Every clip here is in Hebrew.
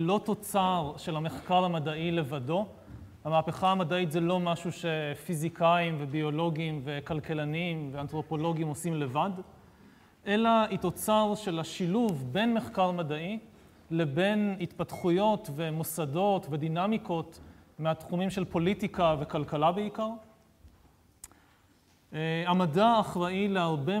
לא תוצר של המחקר המדעי לבדו. המהפכה המדעית זה לא משהו שפיזיקאים וביולוגים וכלכלנים ואנתרופולוגים עושים לבד, אלא היא תוצר של השילוב בין מחקר מדעי לבין התפתחויות ומוסדות ודינמיקות מהתחומים של פוליטיקה וכלכלה בעיקר. המדע אחראי להרבה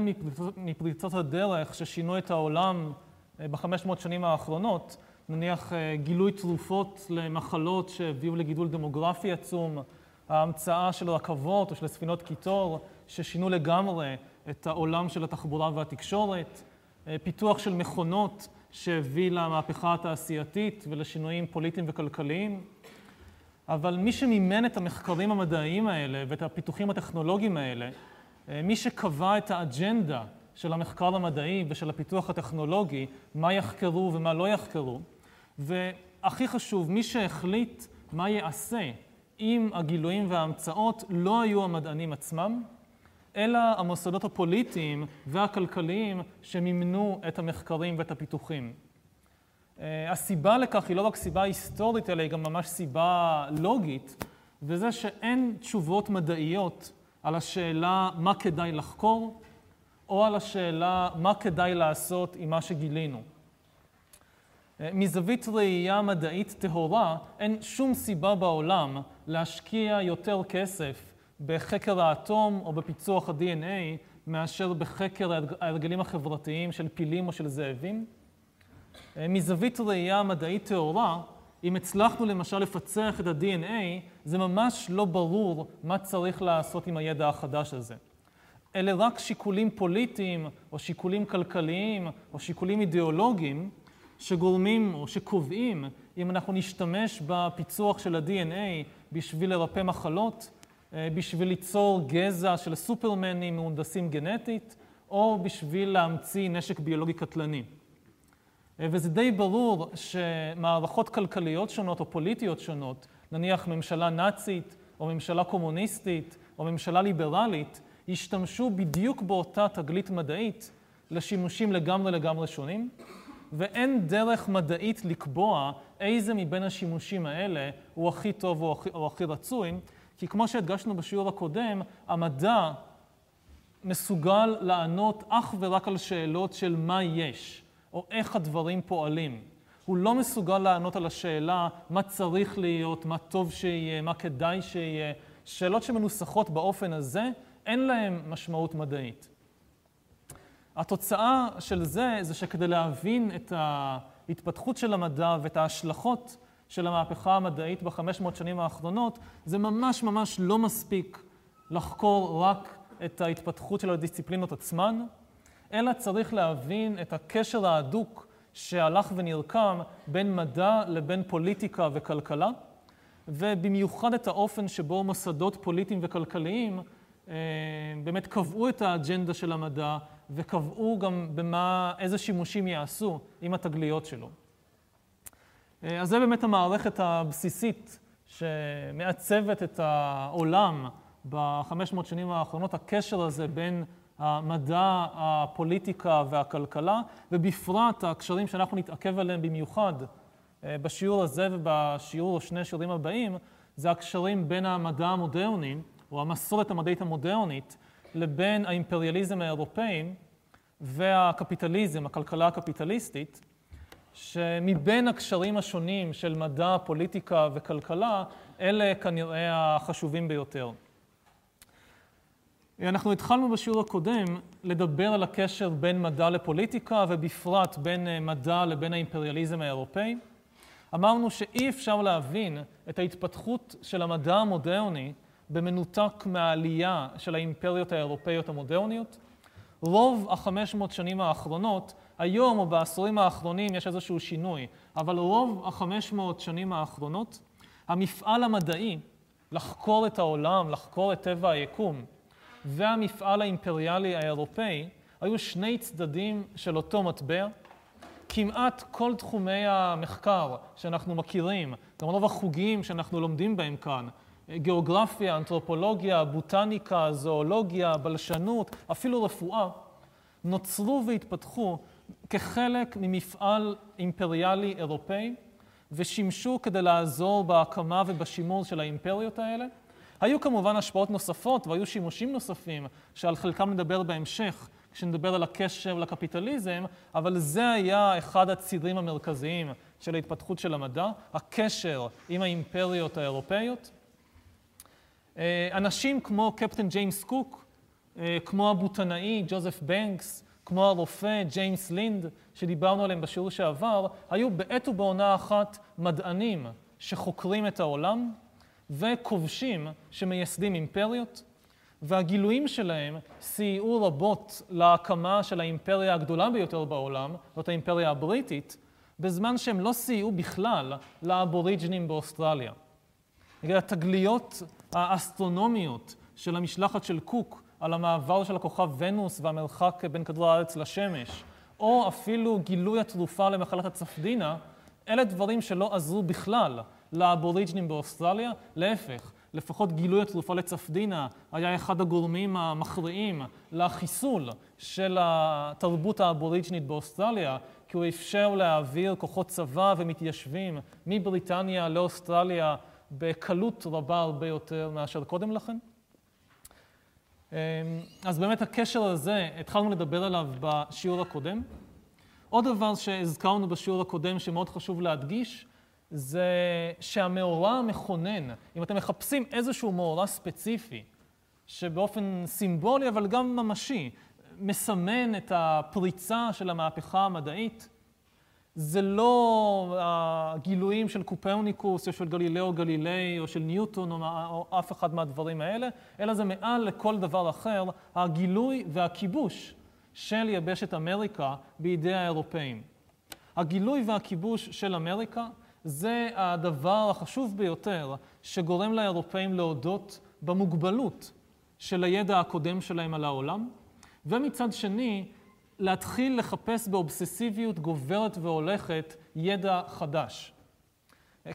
מפריצות הדרך ששינו את העולם בחמש מאות שנים האחרונות, נניח גילוי תרופות למחלות שהביאו לגידול דמוגרפי עצום, ההמצאה של רכבות או של ספינות קיטור ששינו לגמרי את העולם של התחבורה והתקשורת, פיתוח של מכונות שהביא למהפכה התעשייתית ולשינויים פוליטיים וכלכליים. אבל מי שמימן את המחקרים המדעיים האלה ואת הפיתוחים הטכנולוגיים האלה, מי שקבע את האג'נדה של המחקר המדעי ושל הפיתוח הטכנולוגי, מה יחקרו ומה לא יחקרו, והכי חשוב, מי שהחליט מה יעשה אם הגילויים וההמצאות לא היו המדענים עצמם, אלא המוסדות הפוליטיים והכלכליים שמימנו את המחקרים ואת הפיתוחים. הסיבה לכך היא לא רק סיבה היסטורית, אלא היא גם ממש סיבה לוגית, וזה שאין תשובות מדעיות על השאלה מה כדאי לחקור, או על השאלה מה כדאי לעשות עם מה שגילינו. מזווית ראייה מדעית טהורה, אין שום סיבה בעולם להשקיע יותר כסף בחקר האטום או בפיצוח ה-DNA מאשר בחקר ההרגלים החברתיים של פילים או של זאבים. מזווית ראייה מדעית טהורה, אם הצלחנו למשל לפצח את ה-DNA, זה ממש לא ברור מה צריך לעשות עם הידע החדש הזה. אלה רק שיקולים פוליטיים או שיקולים כלכליים או שיקולים אידיאולוגיים שגורמים או שקובעים אם אנחנו נשתמש בפיצוח של ה-DNA בשביל לרפא מחלות, בשביל ליצור גזע של סופרמנים מהונדסים גנטית, או בשביל להמציא נשק ביולוגי קטלני. וזה די ברור שמערכות כלכליות שונות או פוליטיות שונות, נניח ממשלה נאצית או ממשלה קומוניסטית או ממשלה ליברלית, ישתמשו בדיוק באותה תגלית מדעית לשימושים לגמרי לגמרי שונים, ואין דרך מדעית לקבוע איזה מבין השימושים האלה הוא הכי טוב או הכי, או הכי רצוי, כי כמו שהדגשנו בשיעור הקודם, המדע מסוגל לענות אך ורק על שאלות של מה יש, או איך הדברים פועלים. הוא לא מסוגל לענות על השאלה מה צריך להיות, מה טוב שיהיה, מה כדאי שיהיה. שאלות שמנוסחות באופן הזה, אין להן משמעות מדעית. התוצאה של זה, זה שכדי להבין את ההתפתחות של המדע ואת ההשלכות של המהפכה המדעית בחמש מאות שנים האחרונות, זה ממש ממש לא מספיק לחקור רק את ההתפתחות של הדיסציפלינות עצמן, אלא צריך להבין את הקשר ההדוק שהלך ונרקם בין מדע לבין פוליטיקה וכלכלה, ובמיוחד את האופן שבו מוסדות פוליטיים וכלכליים באמת קבעו את האג'נדה של המדע וקבעו גם במה, איזה שימושים יעשו עם התגליות שלו. אז זה באמת המערכת הבסיסית שמעצבת את העולם בחמש מאות שנים האחרונות, הקשר הזה בין המדע, הפוליטיקה והכלכלה, ובפרט הקשרים שאנחנו נתעכב עליהם במיוחד בשיעור הזה ובשיעור או שני שיעורים הבאים, זה הקשרים בין המדע המודרני, או המסורת המדעית המודרנית, לבין האימפריאליזם האירופאי והקפיטליזם, הכלכלה הקפיטליסטית, שמבין הקשרים השונים של מדע, פוליטיקה וכלכלה, אלה כנראה החשובים ביותר. אנחנו התחלנו בשיעור הקודם לדבר על הקשר בין מדע לפוליטיקה, ובפרט בין מדע לבין האימפריאליזם האירופאי. אמרנו שאי אפשר להבין את ההתפתחות של המדע המודרני במנותק מהעלייה של האימפריות האירופאיות המודרניות. רוב החמש מאות שנים האחרונות, היום או בעשורים האחרונים יש איזשהו שינוי, אבל רוב החמש מאות שנים האחרונות, המפעל המדעי לחקור את העולם, לחקור את טבע היקום, והמפעל האימפריאלי האירופאי, היו שני צדדים של אותו מטבע. כמעט כל תחומי המחקר שאנחנו מכירים, גם רוב החוגים שאנחנו לומדים בהם כאן, גיאוגרפיה, אנתרופולוגיה, בוטניקה, זואולוגיה, בלשנות, אפילו רפואה, נוצרו והתפתחו כחלק ממפעל אימפריאלי אירופאי, ושימשו כדי לעזור בהקמה ובשימור של האימפריות האלה. היו כמובן השפעות נוספות והיו שימושים נוספים, שעל חלקם נדבר בהמשך, כשנדבר על הקשר לקפיטליזם, אבל זה היה אחד הצירים המרכזיים של ההתפתחות של המדע, הקשר עם האימפריות האירופאיות. אה, אנשים כמו קפטן ג'יימס קוק, אה, כמו הבוטנאי ג'וזף בנקס, כמו הרופא ג'יימס לינד, שדיברנו עליהם בשיעור שעבר, היו בעת ובעונה אחת מדענים שחוקרים את העולם וכובשים שמייסדים אימפריות, והגילויים שלהם סייעו רבות להקמה של האימפריה הגדולה ביותר בעולם, זאת האימפריה הבריטית, בזמן שהם לא סייעו בכלל לאבוריג'נים באוסטרליה. התגליות האסטרונומיות של המשלחת של קוק על המעבר של הכוכב ונוס והמרחק בין כדור הארץ לשמש, או אפילו גילוי התרופה למחלת הצפדינה, אלה דברים שלא עזרו בכלל לאבוריג'נים באוסטרליה, להפך, לפחות גילוי התרופה לצפדינה היה אחד הגורמים המכריעים לחיסול של התרבות האבוריג'נית באוסטרליה, כי הוא אפשר להעביר כוחות צבא ומתיישבים מבריטניה לאוסטרליה בקלות רבה הרבה יותר מאשר קודם לכן. אמ, אז באמת הקשר הזה, התחלנו לדבר עליו בשיעור הקודם. עוד דבר שהזכרנו בשיעור הקודם שמאוד חשוב להדגיש, זה שהמאורע המכונן, אם אתם מחפשים איזשהו מאורע ספציפי, שבאופן סימבולי אבל גם ממשי, מסמן את הפריצה של המהפכה המדעית, זה לא הגילויים של קופרניקוס או של גלילאו גלילי או של ניוטון או, או אף אחד מהדברים האלה, אלא זה מעל לכל דבר אחר, הגילוי והכיבוש של יבשת אמריקה בידי האירופאים. הגילוי והכיבוש של אמריקה זה הדבר החשוב ביותר שגורם לאירופאים להודות במוגבלות של הידע הקודם שלהם על העולם, ומצד שני, להתחיל לחפש באובססיביות גוברת והולכת ידע חדש.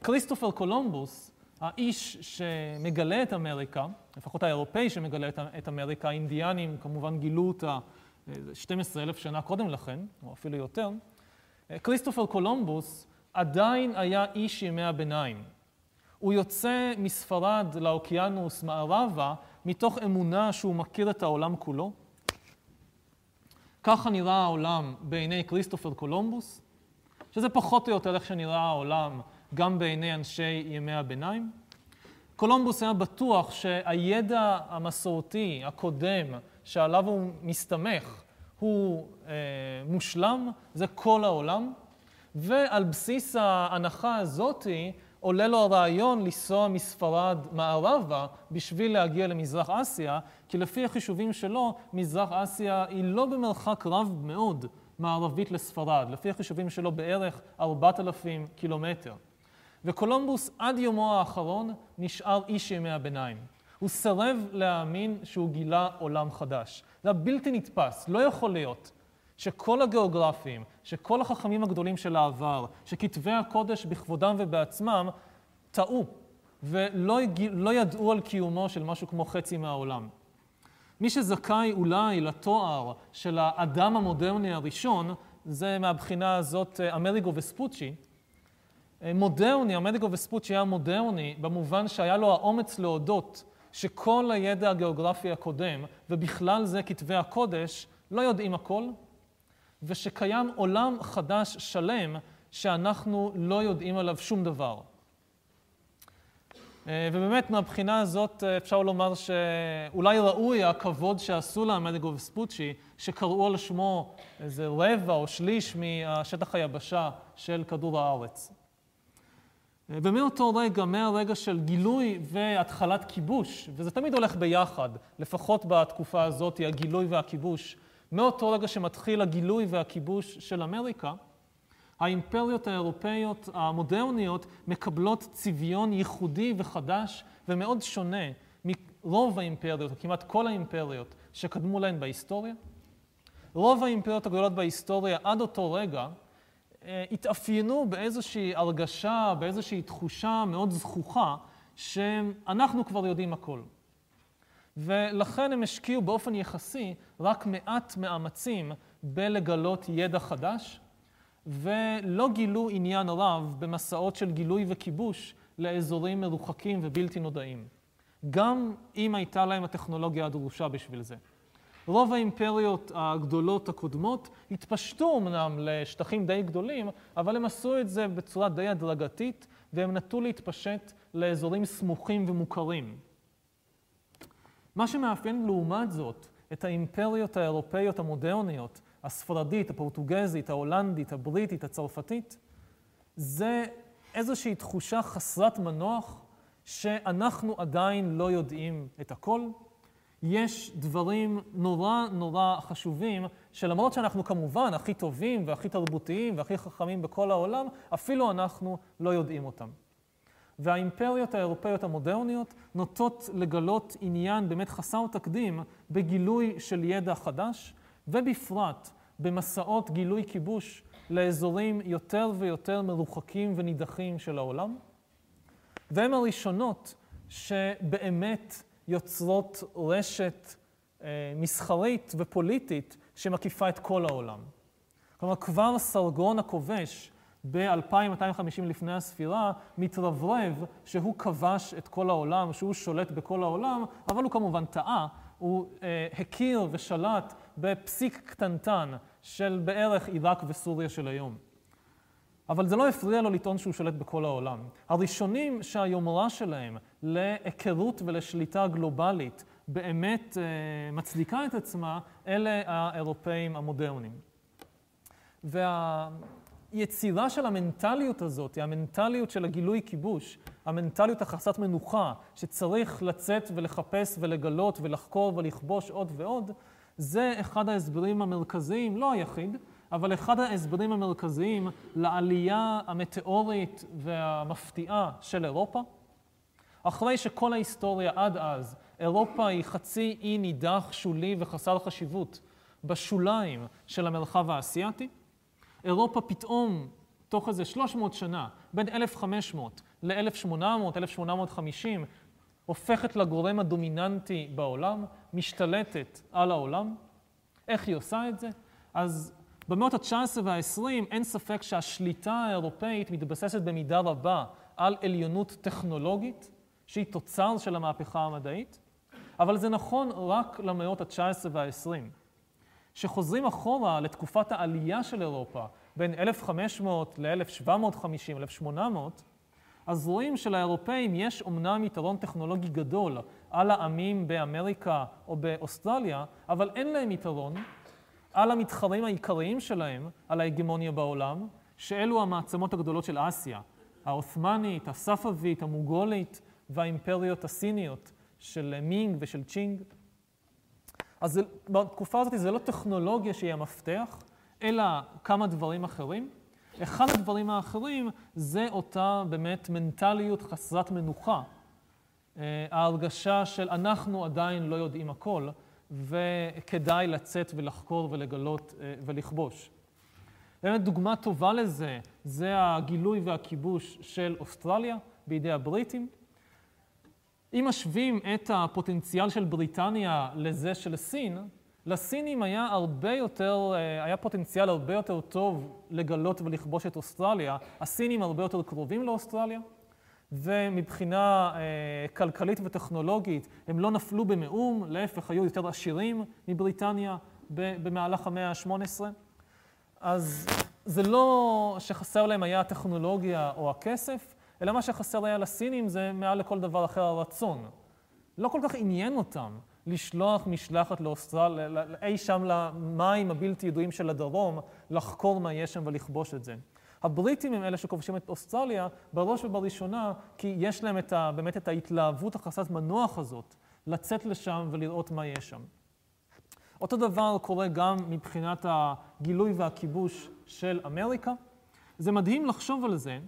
כריסטופר קולומבוס, האיש שמגלה את אמריקה, לפחות האירופאי שמגלה את אמריקה, האינדיאנים כמובן גילו אותה 12 אלף שנה קודם לכן, או אפילו יותר, כריסטופר קולומבוס עדיין היה איש ימי הביניים. הוא יוצא מספרד לאוקיינוס מערבה מתוך אמונה שהוא מכיר את העולם כולו. ככה נראה העולם בעיני כריסטופר קולומבוס, שזה פחות או יותר איך שנראה העולם גם בעיני אנשי ימי הביניים. קולומבוס היה בטוח שהידע המסורתי הקודם שעליו הוא מסתמך הוא אה, מושלם, זה כל העולם, ועל בסיס ההנחה הזאתי עולה לו הרעיון לנסוע מספרד מערבה בשביל להגיע למזרח אסיה, כי לפי החישובים שלו, מזרח אסיה היא לא במרחק רב מאוד מערבית לספרד, לפי החישובים שלו בערך 4,000 קילומטר. וקולומבוס עד יומו האחרון נשאר איש ימי הביניים. הוא סירב להאמין שהוא גילה עולם חדש. זה היה בלתי נתפס, לא יכול להיות שכל הגיאוגרפים, שכל החכמים הגדולים של העבר, שכתבי הקודש בכבודם ובעצמם, טעו ולא לא ידעו על קיומו של משהו כמו חצי מהעולם. מי שזכאי אולי לתואר של האדם המודרני הראשון, זה מהבחינה הזאת אה, אמריגו וספוצ'י. אה, מודרני, אמריגו וספוצ'י היה מודרני במובן שהיה לו האומץ להודות שכל הידע הגיאוגרפי הקודם, ובכלל זה כתבי הקודש, לא יודעים הכל, ושקיים עולם חדש שלם שאנחנו לא יודעים עליו שום דבר. אה, ובאמת, מהבחינה הזאת אה, אפשר לומר שאולי ראוי הכבוד שעשו לאמדיגו וספוצ'י, שקראו על שמו איזה רבע או שליש מהשטח היבשה של כדור הארץ. אה, ומאותו רגע, מהרגע של גילוי והתחלת כיבוש, וזה תמיד הולך ביחד, לפחות בתקופה הזאת, הגילוי והכיבוש, מאותו רגע שמתחיל הגילוי והכיבוש של אמריקה, האימפריות האירופאיות המודרניות מקבלות צביון ייחודי וחדש ומאוד שונה מרוב האימפריות, או כמעט כל האימפריות שקדמו להן בהיסטוריה. רוב האימפריות הגדולות בהיסטוריה עד אותו רגע אה, התאפיינו באיזושהי הרגשה, באיזושהי תחושה מאוד זכוכה, שאנחנו כבר יודעים הכל. ולכן הם השקיעו באופן יחסי רק מעט מאמצים בלגלות ידע חדש, ולא גילו עניין רב במסעות של גילוי וכיבוש לאזורים מרוחקים ובלתי נודעים, גם אם הייתה להם הטכנולוגיה הדרושה בשביל זה. רוב האימפריות הגדולות הקודמות התפשטו אמנם לשטחים די גדולים, אבל הם עשו את זה בצורה די הדרגתית, והם נטו להתפשט לאזורים סמוכים ומוכרים. מה שמאפיין לעומת זאת את האימפריות האירופאיות המודרניות, הספרדית, הפורטוגזית, ההולנדית, הבריטית, הצרפתית, זה איזושהי תחושה חסרת מנוח שאנחנו עדיין לא יודעים את הכל. יש דברים נורא נורא חשובים, שלמרות שאנחנו כמובן הכי טובים והכי תרבותיים והכי חכמים בכל העולם, אפילו אנחנו לא יודעים אותם. והאימפריות האירופאיות המודרניות נוטות לגלות עניין באמת חסר תקדים בגילוי של ידע חדש, ובפרט במסעות גילוי כיבוש לאזורים יותר ויותר מרוחקים ונידחים של העולם. והן הראשונות שבאמת יוצרות רשת אה, מסחרית ופוליטית שמקיפה את כל העולם. כלומר, כבר סרגון הכובש ב-2250 לפני הספירה מתרברב שהוא כבש את כל העולם, שהוא שולט בכל העולם, אבל הוא כמובן טעה, הוא אה, הכיר ושלט בפסיק קטנטן של בערך עיראק וסוריה של היום. אבל זה לא הפריע לו לטעון שהוא שולט בכל העולם. הראשונים שהיומרה שלהם להיכרות ולשליטה גלובלית באמת אה, מצדיקה את עצמה, אלה האירופאים המודרניים. והיצירה של המנטליות הזאת, המנטליות של הגילוי כיבוש, המנטליות החסרת מנוחה, שצריך לצאת ולחפש ולגלות ולחקור ולכבוש עוד ועוד, זה אחד ההסברים המרכזיים, לא היחיד, אבל אחד ההסברים המרכזיים לעלייה המטאורית והמפתיעה של אירופה. אחרי שכל ההיסטוריה עד אז, אירופה היא חצי אי נידח, שולי וחסר חשיבות בשוליים של המרחב האסייתי, אירופה פתאום, תוך איזה 300 שנה, בין 1500 ל-1800, 1850, הופכת לגורם הדומיננטי בעולם, משתלטת על העולם. איך היא עושה את זה? אז במאות ה-19 וה-20 אין ספק שהשליטה האירופאית מתבססת במידה רבה על עליונות טכנולוגית, שהיא תוצר של המהפכה המדעית, אבל זה נכון רק למאות ה-19 וה-20. כשחוזרים אחורה לתקופת העלייה של אירופה, בין 1500 ל-1750, 1800, אז רואים שלאירופאים יש אומנם יתרון טכנולוגי גדול על העמים באמריקה או באוסטרליה, אבל אין להם יתרון על המתחרים העיקריים שלהם, על ההגמוניה בעולם, שאלו המעצמות הגדולות של אסיה, העות'מאנית, הספאבית, המוגולית והאימפריות הסיניות של מינג ושל צ'ינג. אז בתקופה הזאת זה לא טכנולוגיה שהיא המפתח, אלא כמה דברים אחרים. אחד הדברים האחרים זה אותה באמת מנטליות חסרת מנוחה. אה, ההרגשה של אנחנו עדיין לא יודעים הכל, וכדאי לצאת ולחקור ולגלות אה, ולכבוש. באמת דוגמה טובה לזה, זה הגילוי והכיבוש של אוסטרליה בידי הבריטים. אם משווים את הפוטנציאל של בריטניה לזה של סין, לסינים היה הרבה יותר, אה, היה פוטנציאל הרבה יותר טוב לגלות ולכבוש את אוסטרליה. הסינים הרבה יותר קרובים לאוסטרליה, ומבחינה אה, כלכלית וטכנולוגית הם לא נפלו במאום, להפך, היו יותר עשירים מבריטניה במהלך המאה ה-18. אז זה לא שחסר להם היה הטכנולוגיה או הכסף, אלא מה שחסר היה לסינים זה מעל לכל דבר אחר הרצון. לא כל כך עניין אותם לשלוח משלחת לאוסטרליה, אי שם למים הבלתי ידועים של הדרום, לחקור מה יש שם ולכבוש את זה. הבריטים הם אלה שכובשים את אוסטרליה בראש ובראשונה, כי יש להם את ה, באמת את ההתלהבות החסרת מנוח הזאת, לצאת לשם ולראות מה יש שם. אותו דבר קורה גם מבחינת הגילוי והכיבוש של אמריקה. זה מדהים לחשוב על זה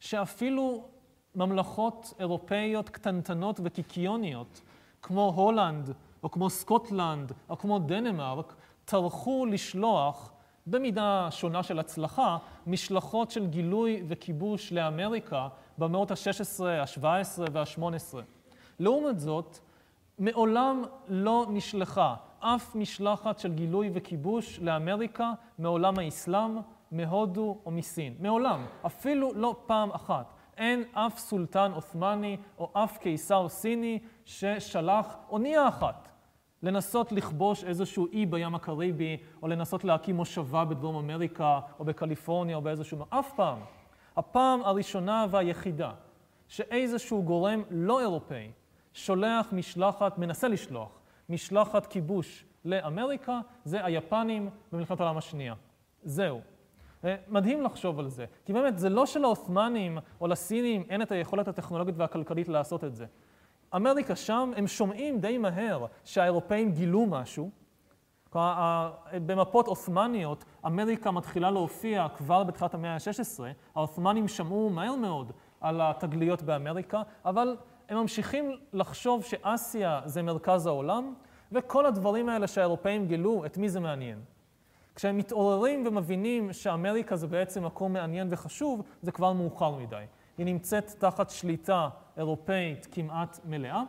שאפילו ממלכות אירופאיות קטנטנות וקיקיוניות, כמו הולנד, או כמו סקוטלנד, או כמו דנמרק, טרחו לשלוח, במידה שונה של הצלחה, משלחות של גילוי וכיבוש לאמריקה במאות ה-16, ה-17 וה-18. לעומת זאת, מעולם לא נשלחה אף משלחת של גילוי וכיבוש לאמריקה מעולם האסלאם, מהודו או מסין. מעולם. אפילו לא פעם אחת. אין אף סולטן עות'מאני או אף קיסר סיני ששלח אונייה אחת לנסות לכבוש איזשהו אי בים הקריבי, או לנסות להקים מושבה בדרום אמריקה, או בקליפורניה, או באיזשהו... אף פעם. הפעם הראשונה והיחידה שאיזשהו גורם לא אירופאי שולח משלחת, מנסה לשלוח, משלחת כיבוש לאמריקה, זה היפנים במלחמת העולם השנייה. זהו. אה, מדהים לחשוב על זה, כי באמת זה לא שלעות'מאנים או לסינים אין את היכולת הטכנולוגית והכלכלית לעשות את זה. אמריקה שם, הם שומעים די מהר שהאירופאים גילו משהו. במפות עות'מאניות, אמריקה מתחילה להופיע כבר בתחילת המאה ה-16. העות'מאנים שמעו מהר מאוד על התגליות באמריקה, אבל הם ממשיכים לחשוב שאסיה זה מרכז העולם, וכל הדברים האלה שהאירופאים גילו, את מי זה מעניין? כשהם מתעוררים ומבינים שאמריקה זה בעצם מקום מעניין וחשוב, זה כבר מאוחר מדי. היא נמצאת תחת שליטה אירופאית כמעט מלאה,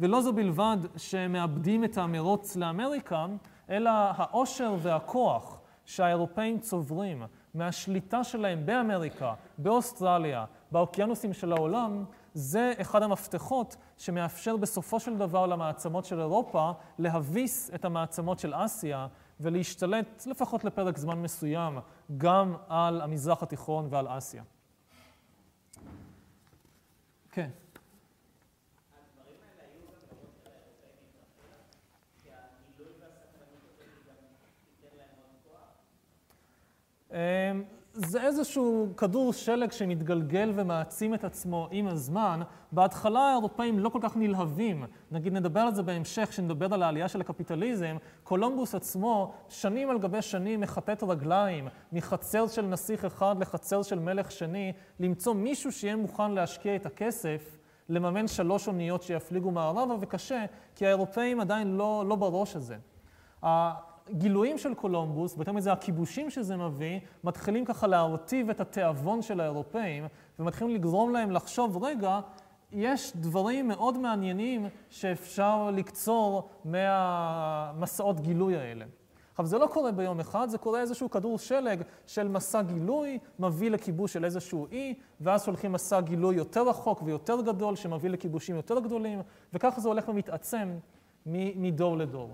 ולא זו בלבד שהם מאבדים את המרוץ לאמריקה, אלא העושר והכוח שהאירופאים צוברים מהשליטה שלהם באמריקה, באוסטרליה, באוקיינוסים של העולם, זה אחד המפתחות שמאפשר בסופו של דבר למעצמות של אירופה להביס את המעצמות של אסיה ולהשתלט לפחות לפרק זמן מסוים גם על המזרח התיכון ועל אסיה. כן. זה איזשהו כדור שלג שמתגלגל ומעצים את עצמו עם הזמן. בהתחלה האירופאים לא כל כך נלהבים. נגיד נדבר על זה בהמשך, כשנדבר על העלייה של הקפיטליזם. קולומבוס עצמו שנים על גבי שנים מכתת רגליים מחצר של נסיך אחד לחצר של מלך שני, למצוא מישהו שיהיה מוכן להשקיע את הכסף, לממן שלוש אוניות שיפליגו מערבה, וקשה, כי האירופאים עדיין לא, לא בראש הזה. הגילויים של קולומבוס, ויותר מזה הכיבושים שזה מביא, מתחילים ככה להרטיב את התיאבון של האירופאים, ומתחילים לגרום להם לחשוב, רגע, יש דברים מאוד מעניינים שאפשר לקצור מהמסעות גילוי האלה. עכשיו, זה לא קורה ביום אחד, זה קורה איזשהו כדור שלג של מסע גילוי, מביא לכיבוש של איזשהו אי, ואז שולחים מסע גילוי יותר רחוק ויותר גדול, שמביא לכיבושים יותר גדולים, וככה זה הולך ומתעצם מדור לדור.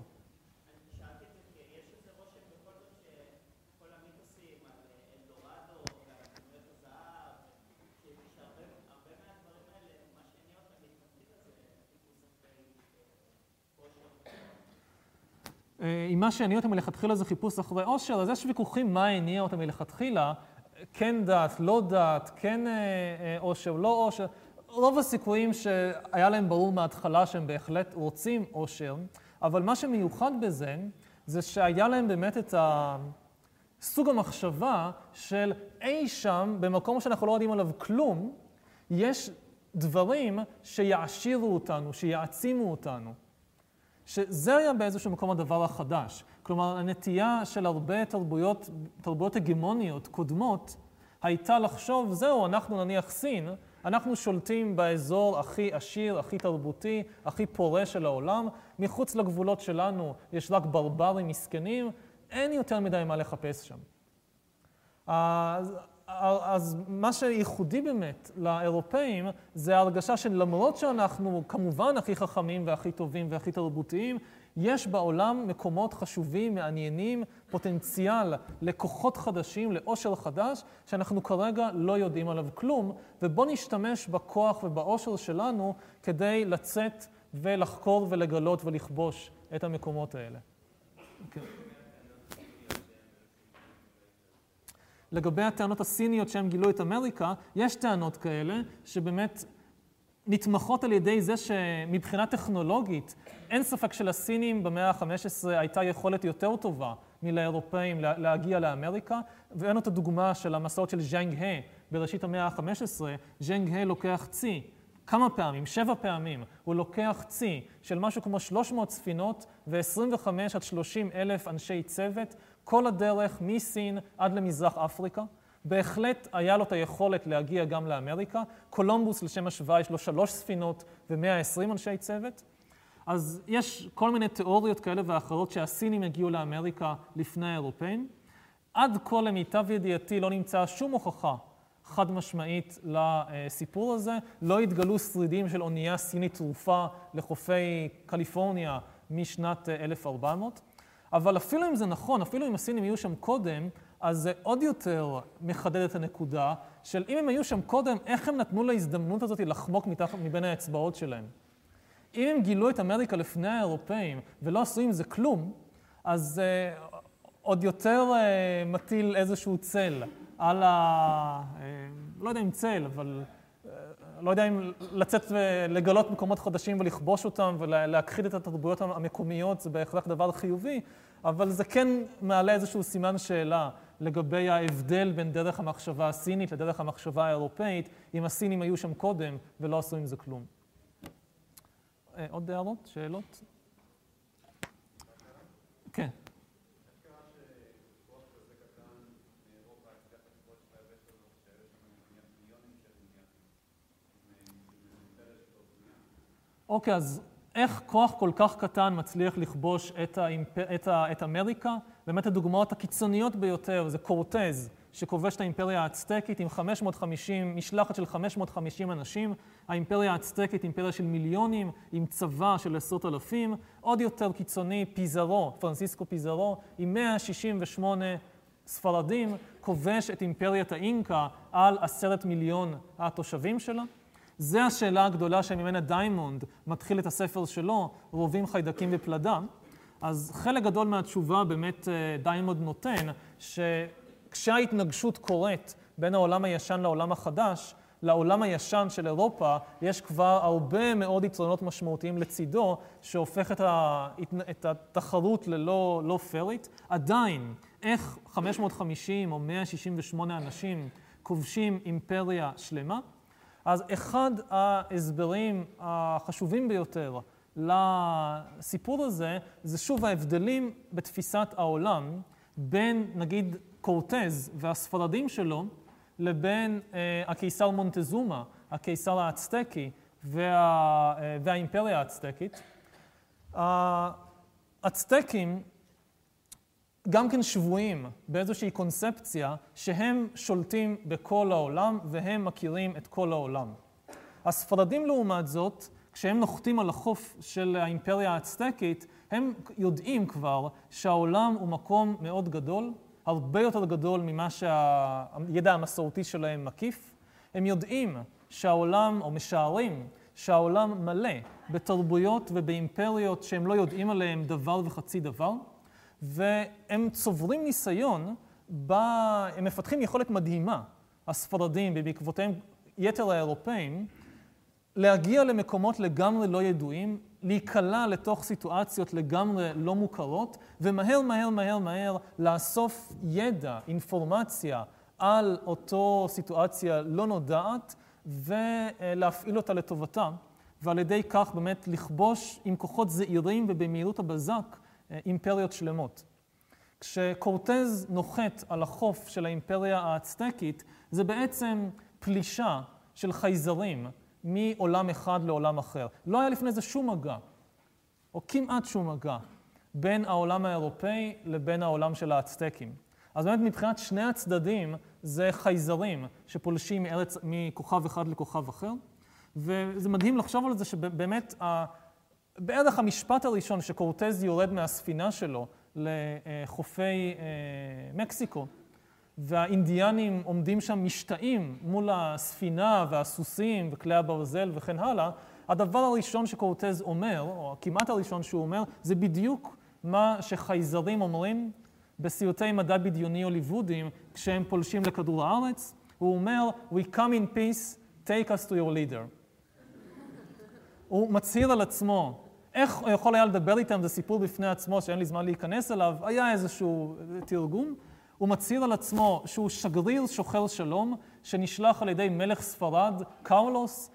אם מה שהניע אותם מלכתחילה זה חיפוש אחרי עושר, אז יש ויכוחים מה הניע אותם מלכתחילה, כן דת, לא דת, כן אה, אה, עושר, לא עושר. רוב הסיכויים שהיה להם ברור מההתחלה שהם בהחלט רוצים עושר, אבל מה שמיוחד בזה, זה שהיה להם באמת את סוג המחשבה של אי שם, במקום שאנחנו לא יודעים עליו כלום, יש דברים שיעשירו אותנו, שיעצימו אותנו. שזה היה באיזשהו מקום הדבר החדש. כלומר, הנטייה של הרבה תרבויות, תרבויות הגמוניות קודמות, הייתה לחשוב, זהו, אנחנו נניח סין, אנחנו שולטים באזור הכי עשיר, הכי תרבותי, הכי פורה של העולם, מחוץ לגבולות שלנו יש רק ברברים מסכנים, אין יותר מדי מה לחפש שם. מה שייחודי באמת לאירופאים זה ההרגשה שלמרות שאנחנו כמובן הכי חכמים והכי טובים והכי תרבותיים, יש בעולם מקומות חשובים, מעניינים, פוטנציאל לכוחות חדשים, לאושר חדש, שאנחנו כרגע לא יודעים עליו כלום, ובואו נשתמש בכוח ובאושר שלנו כדי לצאת ולחקור ולגלות ולכבוש את המקומות האלה. Okay. לגבי הטענות הסיניות שהם גילו את אמריקה, יש טענות כאלה שבאמת נתמכות על ידי זה שמבחינה טכנולוגית, אין ספק שלסינים במאה ה-15 הייתה יכולת יותר טובה מלאירופאים להגיע לאמריקה, ואין את הדוגמה של המסעות של ז'אנג ה' בראשית המאה ה-15, ז'אנג ה' לוקח צי כמה פעמים, שבע פעמים, הוא לוקח צי של משהו כמו 300 ספינות ו-25 עד 30 אלף אנשי צוות, כל הדרך מסין עד למזרח אפריקה. בהחלט היה לו את היכולת להגיע גם לאמריקה. קולומבוס, לשם השוואה, יש לו שלוש ספינות ו-120 אנשי צוות. אז יש כל מיני תיאוריות כאלה ואחרות שהסינים הגיעו לאמריקה לפני האירופאים. עד כה למיטב ידיעתי לא נמצאה שום הוכחה חד משמעית לסיפור הזה. לא התגלו שרידים של אונייה סינית תרופה לחופי קליפורניה משנת 1400. אבל אפילו אם זה נכון, אפילו אם הסינים יהיו שם קודם, אז זה עוד יותר מחדד את הנקודה של אם הם היו שם קודם, איך הם נתנו להזדמנות הזאת לחמוק מתחת, מבין האצבעות שלהם. אם הם גילו את אמריקה לפני האירופאים ולא עשו עם זה כלום, אז uh, עוד יותר uh, מטיל איזשהו צל על ה... Uh, לא יודע אם צל, אבל uh, לא יודע אם לצאת ולגלות מקומות חדשים ולכבוש אותם ולהכחיד את התרבויות המקומיות זה בהכרח דבר חיובי, אבל זה כן מעלה איזשהו סימן שאלה לגבי ההבדל בין דרך המחשבה הסינית לדרך המחשבה האירופאית, אם הסינים היו שם קודם ולא עשו עם זה כלום. עוד הערות? שאלות? כן. אוקיי, אז איך כוח כל כך קטן מצליח לכבוש את, האימפ... את, ה... את אמריקה? באמת הדוגמאות הקיצוניות ביותר זה קורטז, שכובש את האימפריה האצטקית עם 550, משלחת של 550 אנשים. האימפריה האצטקית, אימפריה של מיליונים, עם צבא של עשרות אלפים. עוד יותר קיצוני, פיזרו, פרנסיסקו פיזרו, עם 168 ספרדים, כובש את אימפריית האינקה על עשרת מיליון התושבים שלה. זה השאלה הגדולה שממנה דיימונד מתחיל את הספר שלו, רובים, חיידקים ופלדה. אז חלק גדול מהתשובה באמת אה, דיימונד נותן, שכשההתנגשות קורית בין העולם הישן לעולם החדש, לעולם הישן של אירופה יש כבר הרבה מאוד יתרונות משמעותיים לצידו, שהופך את, ה, את התחרות ללא לא פיירית. עדיין, איך 550 או 168 אנשים כובשים אימפריה שלמה? אז אחד ההסברים החשובים ביותר לסיפור הזה, זה שוב ההבדלים בתפיסת העולם בין, נגיד, קורטז והספרדים שלו, לבין uh, הקיסר מונטזומה, הקיסר האצטקי וה, uh, והאימפריה האצטקית. האצטקים גם כן שבויים באיזושהי קונספציה שהם שולטים בכל העולם והם מכירים את כל העולם. הספרדים לעומת זאת, כשהם נוחתים על החוף של האימפריה האצטקית, הם יודעים כבר שהעולם הוא מקום מאוד גדול, הרבה יותר גדול ממה שהידע המסורתי שלהם מקיף. הם יודעים שהעולם, או משערים, שהעולם מלא בתרבויות ובאימפריות שהם לא יודעים עליהם דבר וחצי דבר. והם צוברים ניסיון, ב... הם מפתחים יכולת מדהימה, הספרדים ובעקבותיהם יתר האירופאים, להגיע למקומות לגמרי לא ידועים, להיקלע לתוך סיטואציות לגמרי לא מוכרות, ומהר מהר מהר מהר לאסוף ידע, אינפורמציה על אותו סיטואציה לא נודעת, ולהפעיל אותה לטובתם, ועל ידי כך באמת לכבוש עם כוחות זעירים ובמהירות הבזק אימפריות שלמות. כשקורטז נוחת על החוף של האימפריה האצטקית, זה בעצם פלישה של חייזרים מעולם אחד לעולם אחר. לא היה לפני זה שום מגע, או כמעט שום מגע, בין העולם האירופאי לבין העולם של האצטקים. אז באמת מבחינת שני הצדדים זה חייזרים שפולשים מארץ, מכוכב אחד לכוכב אחר, וזה מדהים לחשוב על זה שבאמת בערך המשפט הראשון שקורטז יורד מהספינה שלו לחופי אה, מקסיקו, והאינדיאנים עומדים שם משתאים מול הספינה והסוסים וכלי הברזל וכן הלאה, הדבר הראשון שקורטז אומר, או כמעט הראשון שהוא אומר, זה בדיוק מה שחייזרים אומרים בסיוטי מדע בדיוני הוליוודיים כשהם פולשים לכדור הארץ. הוא אומר, We come in peace, take us to your leader. הוא מצהיר על עצמו. איך הוא יכול היה לדבר איתם, זה סיפור בפני עצמו שאין לי זמן להיכנס אליו, היה איזשהו תרגום. הוא מצהיר על עצמו שהוא שגריר שוחר שלום, שנשלח על ידי מלך ספרד, קרלוס,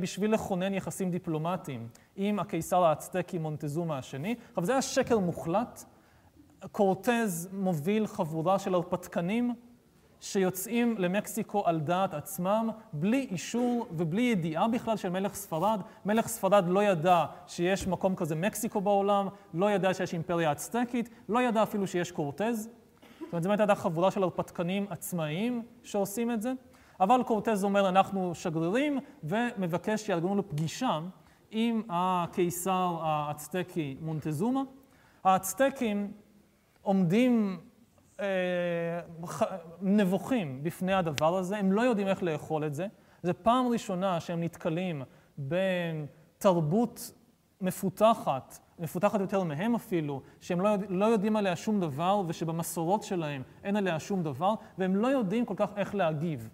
בשביל לכונן יחסים דיפלומטיים עם הקיסר האצטקי מונטזומה השני. עכשיו זה היה שקר מוחלט. קורטז מוביל חבורה של הרפתקנים שיוצאים למקסיקו על דעת עצמם, בלי אישור ובלי ידיעה בכלל של מלך ספרד. מלך ספרד לא ידע שיש מקום כזה מקסיקו בעולם, לא ידע שיש אימפריה אצטקית, לא ידע אפילו שיש קורטז. זאת אומרת, זו הייתה חבורה של הרפתקנים עצמאיים שעושים את זה, אבל קורטז אומר, אנחנו שגרירים, ומבקש שיארגנו לו פגישה עם הקיסר האצטקי מונטזומה. האצטקים עומדים נבוכים בפני הדבר הזה, הם לא יודעים איך לאכול את זה. זו פעם ראשונה שהם נתקלים בתרבות מפותחת, מפותחת יותר מהם אפילו, שהם לא, יודע, לא יודעים עליה שום דבר ושבמסורות שלהם אין עליה שום דבר, והם לא יודעים כל כך איך להגיב.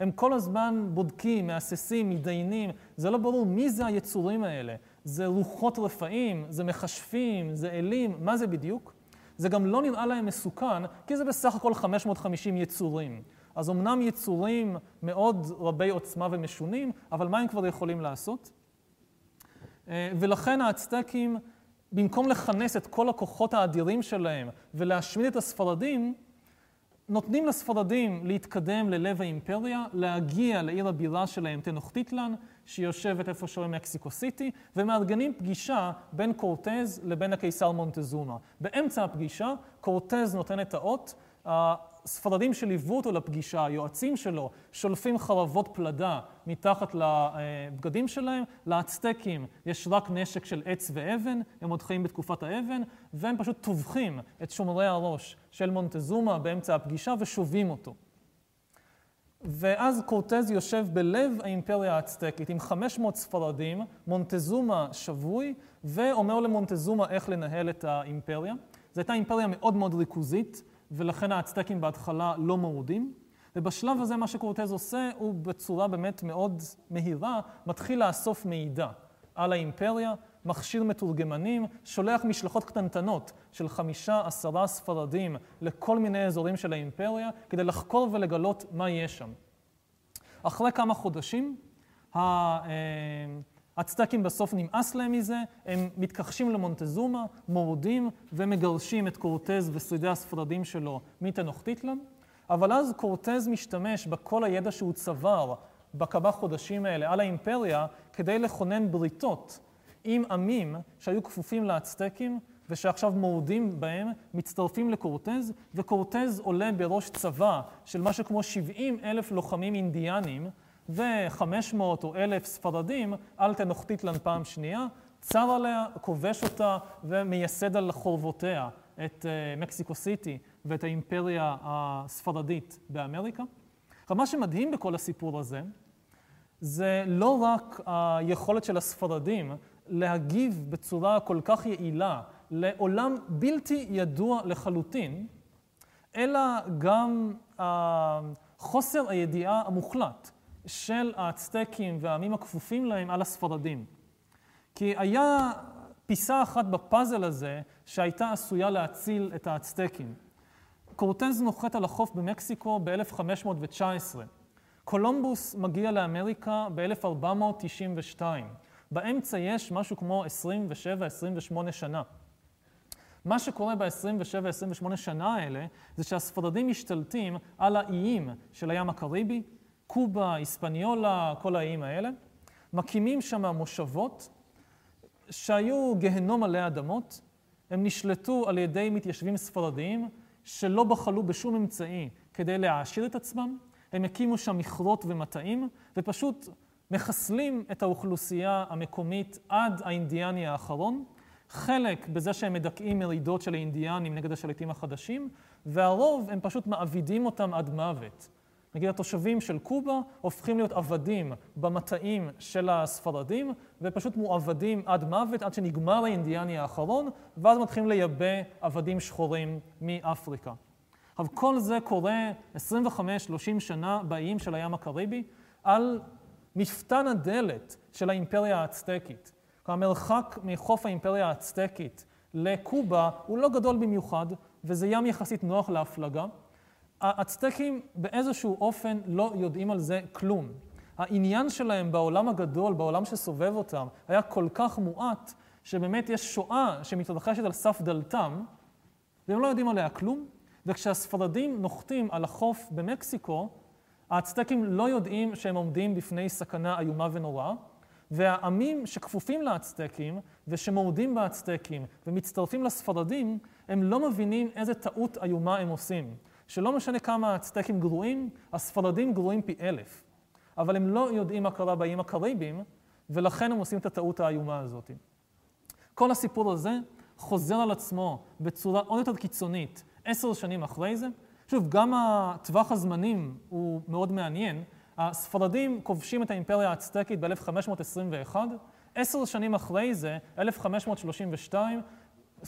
הם כל הזמן בודקים, מהססים, מתדיינים, זה לא ברור מי זה היצורים האלה. זה רוחות רפאים, זה מכשפים, זה אלים, מה זה בדיוק? זה גם לא נראה להם מסוכן, כי זה בסך הכל 550 יצורים. אז אמנם יצורים מאוד רבי עוצמה ומשונים, אבל מה הם כבר יכולים לעשות? אה, ולכן האצטקים, במקום לכנס את כל הכוחות האדירים שלהם ולהשמיד את הספרדים, נותנים לספרדים להתקדם ללב האימפריה, להגיע לעיר הבירה שלהם, טנוכטיטלן, שיושבת איפשהו במקסיקו סיטי, ומארגנים פגישה בין קורטז לבין הקיסר מונטזומה. באמצע הפגישה, קורטז נותן את האות, הספרדים שליוו אותו לפגישה, היועצים שלו, שולפים חרבות פלדה מתחת לבגדים שלהם, לאצטקים יש רק נשק של עץ ואבן, הם עוד חיים בתקופת האבן, והם פשוט טובחים את שומרי הראש של מונטזומה באמצע הפגישה ושובים אותו. ואז קורטז יושב בלב האימפריה האצטקית עם 500 ספרדים, מונטזומה שבוי, ואומר למונטזומה איך לנהל את האימפריה. זו הייתה אימפריה מאוד מאוד ריכוזית, ולכן האצטקים בהתחלה לא מורדים. ובשלב הזה מה שקורטז עושה הוא בצורה באמת מאוד מהירה, מתחיל לאסוף מידע על האימפריה, מכשיר מתורגמנים, שולח משלחות קטנטנות של חמישה, עשרה ספרדים לכל מיני אזורים של האימפריה, כדי לחקור ולגלות מה יש שם. אחרי כמה חודשים, האצטקים בסוף נמאס להם מזה, הם מתכחשים למונטזומה, מורדים ומגרשים את קורטז ושרידי הספרדים שלו מתנוכטיטלן, אבל אז קורטז משתמש בכל הידע שהוא צבר בכמה חודשים האלה על האימפריה כדי לכונן בריתות עם עמים שהיו כפופים לאצטקים ושעכשיו מורדים בהם, מצטרפים לקורטז, וקורטז עולה בראש צבא של משהו כמו 70 אלף לוחמים אינדיאנים ו-500 או 1,000 ספרדים על תנוכתיתלן פעם שנייה, צר עליה, כובש אותה ומייסד על חורבותיה את uh, מקסיקו סיטי ואת האימפריה הספרדית באמריקה. עכשיו, מה שמדהים בכל הסיפור הזה, זה לא רק היכולת של הספרדים להגיב בצורה כל כך יעילה לעולם בלתי ידוע לחלוטין, אלא גם חוסר הידיעה המוחלט של האצטקים והעמים הכפופים להם על הספרדים. כי היה פיסה אחת בפאזל הזה שהייתה עשויה להציל את האצטקים. קורטז נוחת על החוף במקסיקו ב-1519. קולומבוס מגיע לאמריקה ב-1492. באמצע יש משהו כמו 27-28 שנה. מה שקורה ב-27-28 שנה האלה, זה שהספרדים משתלטים על האיים של הים הקריבי, קובה, היספניולה, כל האיים האלה, מקימים שם מושבות שהיו גהנום עלי אדמות, הם נשלטו על ידי מתיישבים ספרדיים שלא בחלו בשום אמצעי כדי להעשיר את עצמם, הם הקימו שם מכרות ומטעים, ופשוט מחסלים את האוכלוסייה המקומית עד האינדיאני האחרון, חלק בזה שהם מדכאים מרידות של האינדיאנים נגד השליטים החדשים, והרוב הם פשוט מעבידים אותם עד מוות. נגיד התושבים של קובה הופכים להיות עבדים במטעים של הספרדים, ופשוט מועבדים עד מוות, עד שנגמר האינדיאני האחרון, ואז מתחילים לייבא עבדים שחורים מאפריקה. עכשיו, כל זה קורה 25-30 שנה באיים של הים הקריבי, על מפתן הדלת של האימפריה האצטקית. המרחק מחוף האימפריה האצטקית לקובה הוא לא גדול במיוחד, וזה ים יחסית נוח להפלגה. האצטקים באיזשהו אופן לא יודעים על זה כלום. העניין שלהם בעולם הגדול, בעולם שסובב אותם, היה כל כך מועט, שבאמת יש שואה שמתרחשת על סף דלתם, והם לא יודעים עליה כלום. וכשהספרדים נוחתים על החוף במקסיקו, האצטקים לא יודעים שהם עומדים בפני סכנה איומה ונוראה, והעמים שכפופים לאצטקים ושמורדים באצטקים ומצטרפים לספרדים, הם לא מבינים איזה טעות איומה הם עושים. שלא משנה כמה הצטקים גרועים, הספרדים גרועים פי אלף. אבל הם לא יודעים מה קרה באיים הקריביים, ולכן הם עושים את הטעות האיומה הזאת. כל הסיפור הזה חוזר על עצמו בצורה עוד יותר קיצונית עשר שנים אחרי זה. שוב, גם הטווח הזמנים הוא מאוד מעניין. הספרדים כובשים את האימפריה האצטקית ב-1521, עשר שנים אחרי זה, 1532,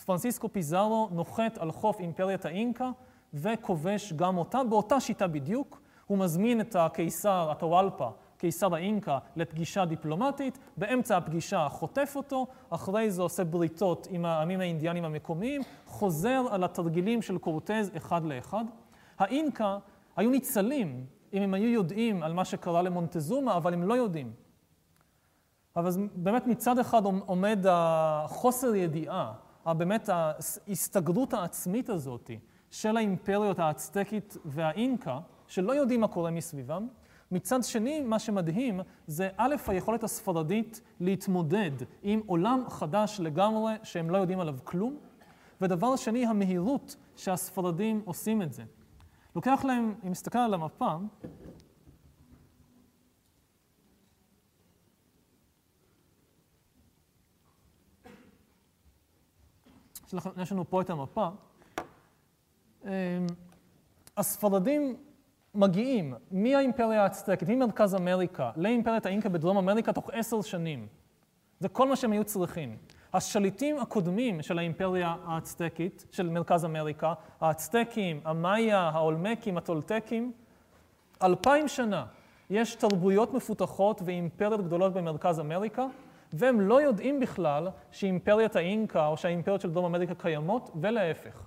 פרנסיסקו פיזארו נוחת על חוף אימפריית האינקה וכובש גם אותה, באותה שיטה בדיוק. הוא מזמין את הקיסר, הטוואלפה, קיסר האינקה, לפגישה דיפלומטית, באמצע הפגישה חוטף אותו, אחרי זה עושה בריתות עם העמים האינדיאנים המקומיים, חוזר על התרגילים של קורטז אחד לאחד. האינקה היו ניצלים אם הם היו יודעים על מה שקרה למונטזומה, אבל הם לא יודעים. אבל באמת מצד אחד עומד החוסר ידיעה, באמת ההסתגרות העצמית הזאת של האימפריות האצטקית והאינקה, שלא יודעים מה קורה מסביבם. מצד שני, מה שמדהים זה א', היכולת הספרדית להתמודד עם עולם חדש לגמרי שהם לא יודעים עליו כלום, ודבר שני, המהירות שהספרדים עושים את זה. לוקח להם, אם נסתכל על המפה, יש לנו פה את המפה. אמ, הספרדים מגיעים מהאימפריה האצטקית, ממרכז אמריקה, לאימפריית האינקה בדרום אמריקה תוך עשר שנים. זה כל מה שהם היו צריכים. השליטים הקודמים של האימפריה האצטקית, של מרכז אמריקה, האצטקים, המאיה, האולמקים, הטולטקים, אלפיים שנה יש תרבויות מפותחות ואימפריות גדולות במרכז אמריקה, והם לא יודעים בכלל שאימפריית האינקה או שהאימפריות של דרום אמריקה קיימות, ולהפך.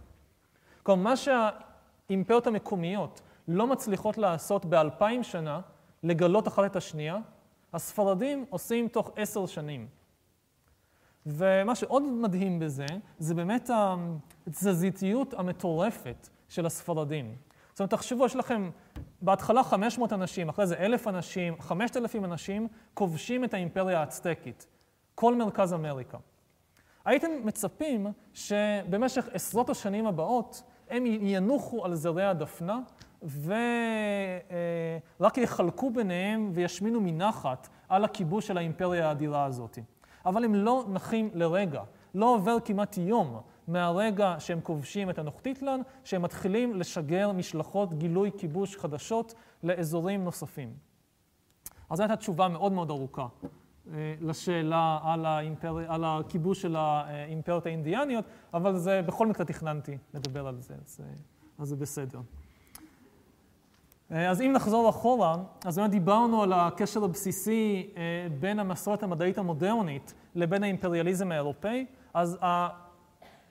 כלומר, מה שהאימפריות המקומיות לא מצליחות לעשות באלפיים שנה, לגלות אחת את השנייה, הספרדים עושים תוך עשר שנים. ומה שעוד מדהים בזה, זה באמת התזזיתיות המטורפת של הספרדים. זאת אומרת, תחשבו, יש לכם בהתחלה 500 אנשים, אחרי זה 1,000 אנשים, 5,000 אנשים, כובשים את האימפריה האצטקית, כל מרכז אמריקה. הייתם מצפים שבמשך עשרות השנים הבאות הם ינוחו על זרי הדפנה ורק יחלקו ביניהם וישמינו מנחת על הכיבוש של האימפריה האדירה הזאת. אבל הם לא נחים לרגע. לא עובר כמעט יום מהרגע שהם כובשים את הנוכטיטלן, שהם מתחילים לשגר משלחות גילוי כיבוש חדשות לאזורים נוספים. אז זו הייתה תשובה מאוד מאוד ארוכה אה, לשאלה על, האימפר... על הכיבוש של האימפריות האינדיאניות, אבל זה, בכל מקרה תכננתי לדבר על זה, אז, אה, אז זה בסדר. אה, אז אם נחזור אחורה, אז באמת דיברנו על הקשר הבסיסי אה, בין המסורת המדעית המודרנית לבין האימפריאליזם האירופאי, אז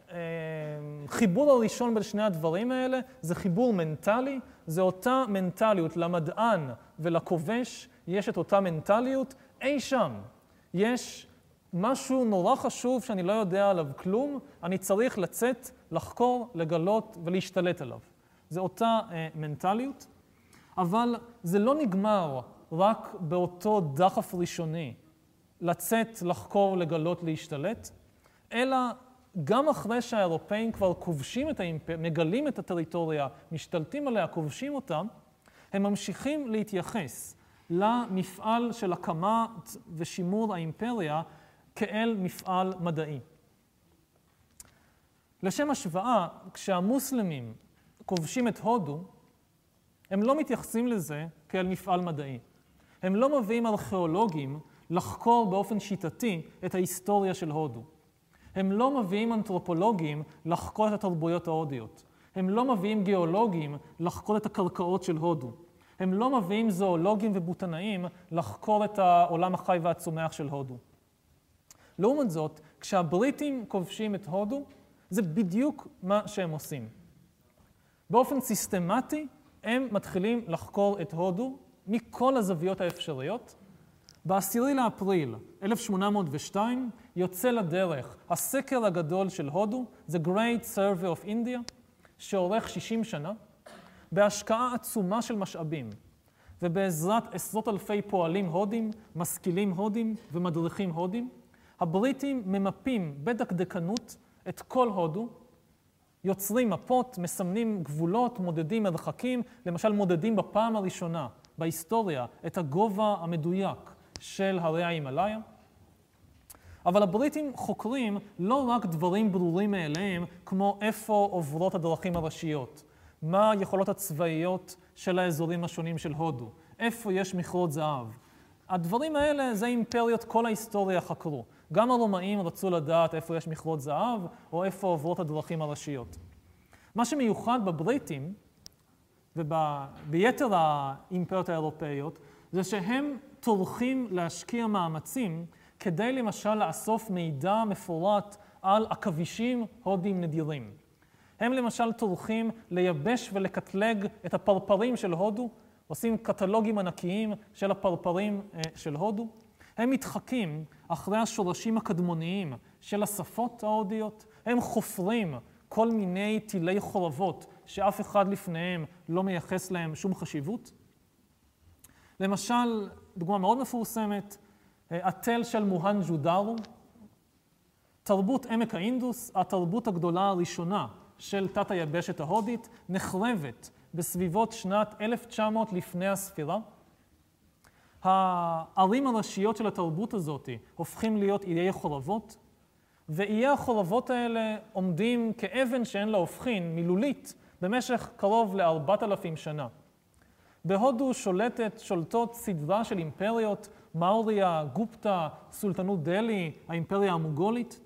החיבור אה, הראשון בין שני הדברים האלה זה חיבור מנטלי, זה אותה מנטליות למדען ולכובש, יש את אותה מנטליות, אי שם יש משהו נורא חשוב שאני לא יודע עליו כלום, אני צריך לצאת, לחקור, לגלות ולהשתלט עליו. זה אותה מנטליות. אבל זה לא נגמר רק באותו דחף ראשוני, לצאת, לחקור, לגלות, להשתלט, אלא גם אחרי שהאירופאים כבר כובשים את האימפריה, מגלים את הטריטוריה, משתלטים עליה, כובשים אותה, הם ממשיכים להתייחס למפעל של הקמת ושימור האימפריה כאל מפעל מדעי. לשם השוואה, כשהמוסלמים כובשים את הודו, הם לא מתייחסים לזה כאל מפעל מדעי. הם לא מביאים ארכיאולוגים לחקור באופן שיטתי את ההיסטוריה של הודו. הם לא מביאים אנתרופולוגים לחקור את התרבויות ההודיות. הם לא מביאים גיאולוגים לחקור את הקרקעות של הודו. הם לא מביאים זואולוגים ובוטנאים לחקור את העולם החי והצומח של הודו. לעומת זאת, כשהבריטים כובשים את הודו, זה בדיוק מה שהם עושים. באופן סיסטמטי, הם מתחילים לחקור את הודו מכל הזוויות האפשריות. ב-10 לאפריל 1802 יוצא לדרך הסקר הגדול של הודו, The Great Survey of India, שאורך 60 שנה, בהשקעה עצומה של משאבים, ובעזרת עשרות אלפי פועלים הודים, משכילים הודים ומדריכים הודים, הבריטים ממפים בדקדקנות את כל הודו, יוצרים מפות, מסמנים גבולות, מודדים מרחקים, למשל מודדים בפעם הראשונה בהיסטוריה את הגובה המדויק של הרי ההימאליה. אבל הבריטים חוקרים לא רק דברים ברורים מאליהם, כמו איפה עוברות הדרכים הראשיות, מה היכולות הצבאיות של האזורים השונים של הודו, איפה יש מכרות זהב. הדברים האלה זה אימפריות כל ההיסטוריה חקרו. גם הרומאים רצו לדעת איפה יש מכרות זהב, או איפה עוברות הדרכים הראשיות. מה שמיוחד בבריטים, וביתר האימפריות האירופאיות, זה שהם טורחים להשקיע מאמצים כדי למשל לאסוף מידע מפורט על עכבישים הודיים נדירים. הם למשל טורחים לייבש ולקטלג את הפרפרים של הודו, עושים קטלוגים ענקיים של הפרפרים אה, של הודו. הם מתחקים אחרי השורשים הקדמוניים של השפות ההודיות, הם חופרים כל מיני טילי חורבות שאף אחד לפניהם לא מייחס להם שום חשיבות. למשל, דוגמה מאוד מפורסמת, אה, התל של מוהנג'ו דארו, תרבות עמק האינדוס, התרבות הגדולה הראשונה של תת היבשת ההודית, נחרבת בסביבות שנת 1900 לפני הספירה. הערים הראשיות של התרבות הזאת הופכים להיות איי חורבות, ואיי החורבות האלה עומדים כאבן שאין לה הופכין, מילולית, במשך קרוב לארבעת אלפים שנה. בהודו שולטת, שולטות סדרה של אימפריות, מאוריה, גופטה, סולטנות דלהי, האימפריה המוגולית.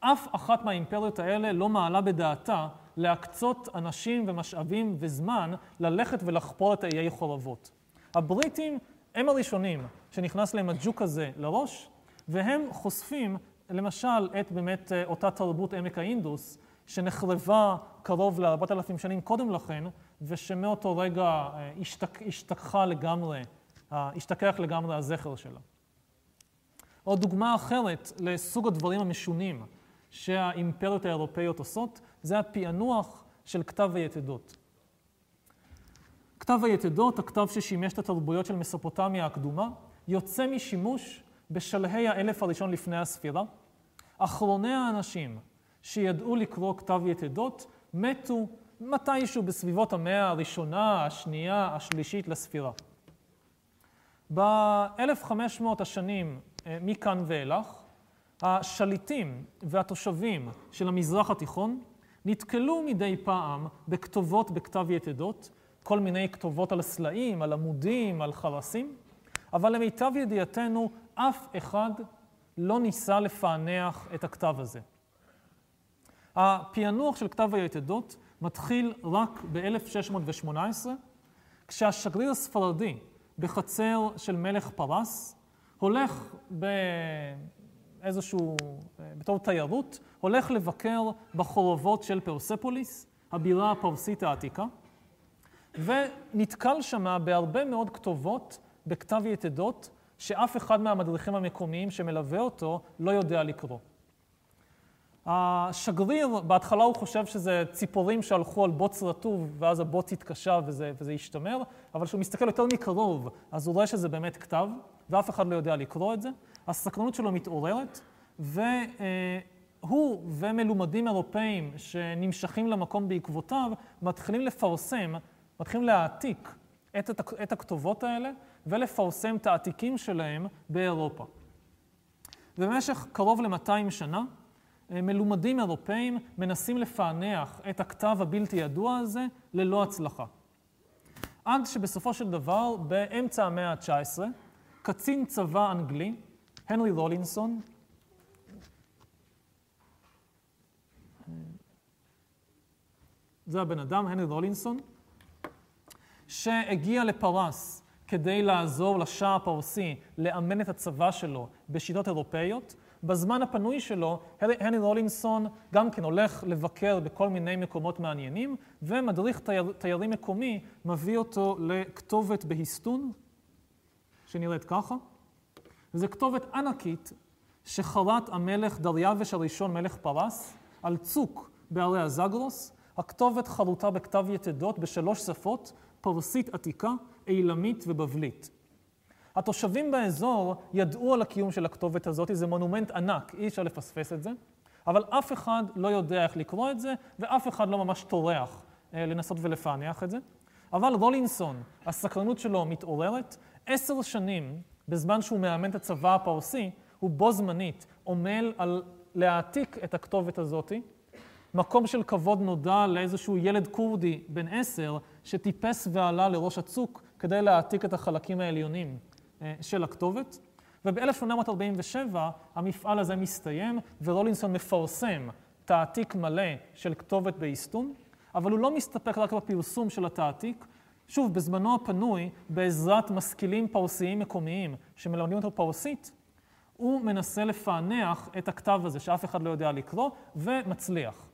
אף אחת מהאימפריות האלה לא מעלה בדעתה להקצות אנשים ומשאבים וזמן ללכת ולחפור את האיי חורבות. הבריטים הם הראשונים שנכנס להם הג'וק הזה לראש, והם חושפים למשל את באמת אה, אותה תרבות עמק האינדוס, שנחרבה קרוב ל-4,000 שנים קודם לכן, ושמאותו רגע אה, השתק, השתכחה לגמרי, השתכח לגמרי הזכר שלה. עוד דוגמה אחרת לסוג הדברים המשונים שהאימפריות האירופאיות עושות, זה הפענוח של כתב היתדות. כתב היתדות, הכתב ששימש את התרבויות של מסופוטמיה הקדומה, יוצא משימוש בשלהי האלף הראשון לפני הספירה. אחרוני האנשים שידעו לקרוא כתב יתדות מתו מתישהו בסביבות המאה הראשונה, השנייה, השלישית לספירה. ב-1500 השנים אה, מכאן ואילך, השליטים והתושבים של המזרח התיכון נתקלו מדי פעם בכתובות בכתב יתדות, כל מיני כתובות על סלעים, על עמודים, על חרסים, אבל למיטב ידיעתנו אף אחד לא ניסה לפענח את הכתב הזה. הפענוח של כתב היתדות מתחיל רק ב-1618, כשהשגריר הספרדי בחצר של מלך פרס הולך באיזשהו, בתור תיירות, הולך לבקר בחורבות של פרספוליס, הבירה הפרסית העתיקה, ונתקל שמה בהרבה מאוד כתובות בכתב יתדות שאף אחד מהמדריכים המקומיים שמלווה אותו לא יודע לקרוא. השגריר, בהתחלה הוא חושב שזה ציפורים שהלכו על בוץ רטוב, ואז הבוץ התקשה וזה, וזה השתמר, אבל כשהוא מסתכל יותר מקרוב, אז הוא רואה שזה באמת כתב, ואף אחד לא יודע לקרוא את זה. הסקרנות שלו מתעוררת, והוא ומלומדים אירופאים שנמשכים למקום בעקבותיו, מתחילים לפרסם, מתחילים להעתיק את, את הכתובות האלה, ולפרסם את העתיקים שלהם באירופה. ובמשך קרוב ל-200 שנה, אה, מלומדים אירופאים מנסים לפענח את הכתב הבלתי ידוע הזה ללא הצלחה. עד שבסופו של דבר, באמצע המאה ה-19, קצין צבא אנגלי, הנרי רולינסון, זה הבן אדם, הנרי רולינסון, שהגיע לפרס כדי לעזור לשאה הפרסי לאמן את הצבא שלו בשיטות אירופאיות, בזמן הפנוי שלו, הני רולינסון גם כן הולך לבקר בכל מיני מקומות מעניינים, ומדריך תייר, תיירים מקומי מביא אותו לכתובת בהיסטון, שנראית ככה. זו כתובת ענקית שחרת המלך דריווש הראשון, מלך פרס, על צוק בערי הזגרוס. הכתובת חרוטה בכתב יתדות בשלוש שפות, פרסית עתיקה, אילמית ובבלית. התושבים באזור ידעו על הקיום של הכתובת הזאת, זה מונומנט ענק, אי אפשר לפספס את זה. אבל אף אחד לא יודע איך לקרוא את זה, ואף אחד לא ממש טורח אה, לנסות ולפענח את זה. אבל רולינסון, הסקרנות שלו מתעוררת. עשר שנים, בזמן שהוא מאמן את הצבא הפרסי, הוא בו זמנית עמל על להעתיק את הכתובת הזאתי. מקום של כבוד נודע לאיזשהו ילד כורדי בן עשר, שטיפס ועלה לראש הצוק כדי להעתיק את החלקים העליונים אה, של הכתובת. וב-1847 המפעל הזה מסתיים, ורולינסון מפרסם תעתיק מלא של כתובת באיסטון, אבל הוא לא מסתפק רק בפרסום של התעתיק. שוב, בזמנו הפנוי, בעזרת משכילים פרסיים מקומיים שמלמדים אותו פרסית, הוא מנסה לפענח את הכתב הזה שאף אחד לא יודע לקרוא, ומצליח.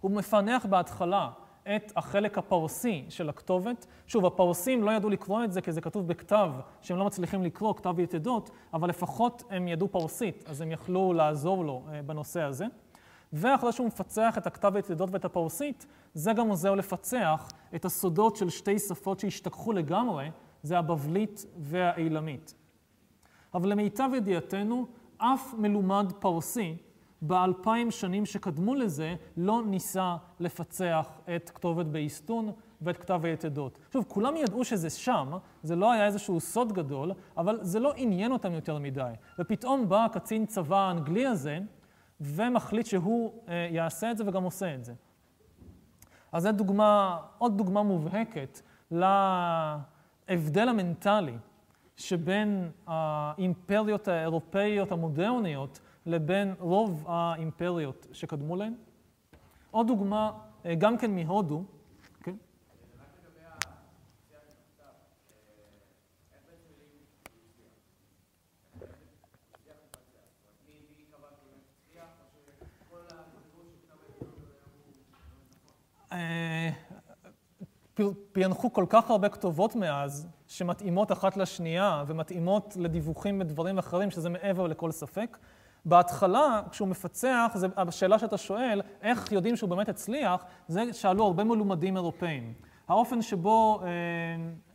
הוא מפענח בהתחלה את החלק הפרסי של הכתובת. שוב, הפרסים לא ידעו לקרוא את זה כי זה כתוב בכתב שהם לא מצליחים לקרוא, כתב יתדות, אבל לפחות הם ידעו פרסית, אז הם יכלו לעזור לו אה, בנושא הזה. ואחרי שהוא מפצח את הכתב היתדות ואת הפרסית, זה גם עוזר לפצח את הסודות של שתי שפות שהשתכחו לגמרי, זה הבבלית והאילמית. אבל למיטב ידיעתנו, אף מלומד פרסי באלפיים שנים שקדמו לזה לא ניסה לפצח את כתובת באיסטון ואת כתב היתדות. שוב, כולם ידעו שזה שם, זה לא היה איזשהו סוד גדול, אבל זה לא עניין אותם יותר מדי. ופתאום בא הקצין צבא האנגלי הזה, ומחליט שהוא אה, יעשה את זה וגם עושה את זה. אז זו דוגמה, עוד דוגמה מובהקת להבדל המנטלי שבין האימפריות האירופאיות המודרניות לבין רוב האימפריות שקדמו להן. עוד דוגמה, אה, גם כן מהודו, כן? אה, פענחו כל כך הרבה כתובות מאז, שמתאימות אחת לשנייה ומתאימות לדיווחים בדברים אחרים, שזה מעבר לכל ספק. בהתחלה, כשהוא מפצח, זה השאלה שאתה שואל, איך יודעים שהוא באמת הצליח, זה שאלו הרבה מלומדים אירופאים. האופן שבו אה,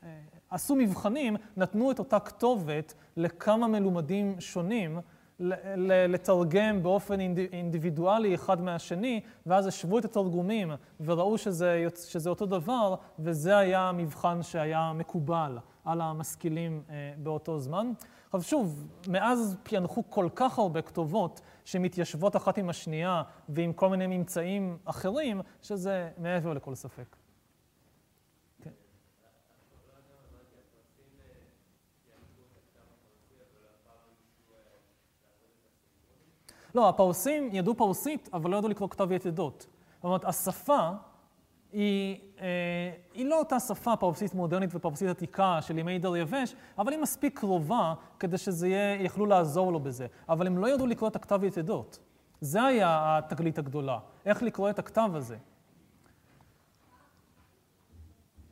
אה, עשו מבחנים, נתנו את אותה כתובת לכמה מלומדים שונים, לתרגם באופן אינדיבידואלי אחד מהשני, ואז השוו את התרגומים וראו שזה, שזה אותו דבר, וזה היה המבחן שהיה מקובל על המשכילים אה, באותו זמן. עכשיו שוב, מאז פענחו כל כך הרבה כתובות שמתיישבות אחת עם השנייה ועם כל מיני ממצאים אחרים, שזה מעבר לכל ספק. כן. לא, הפרסים ידעו פרסית, אבל לא ידעו לקרוא כתב יתדות. זאת אומרת, השפה היא, אה, היא לא אותה שפה פרבסיסט מודרנית ופרבסיסט עתיקה של ימי דריווש, אבל היא מספיק קרובה כדי שזה יהיה, יכלו לעזור לו בזה. אבל הם לא ידעו לקרוא את הכתב יתדות. זה היה התגלית הגדולה, איך לקרוא את הכתב הזה.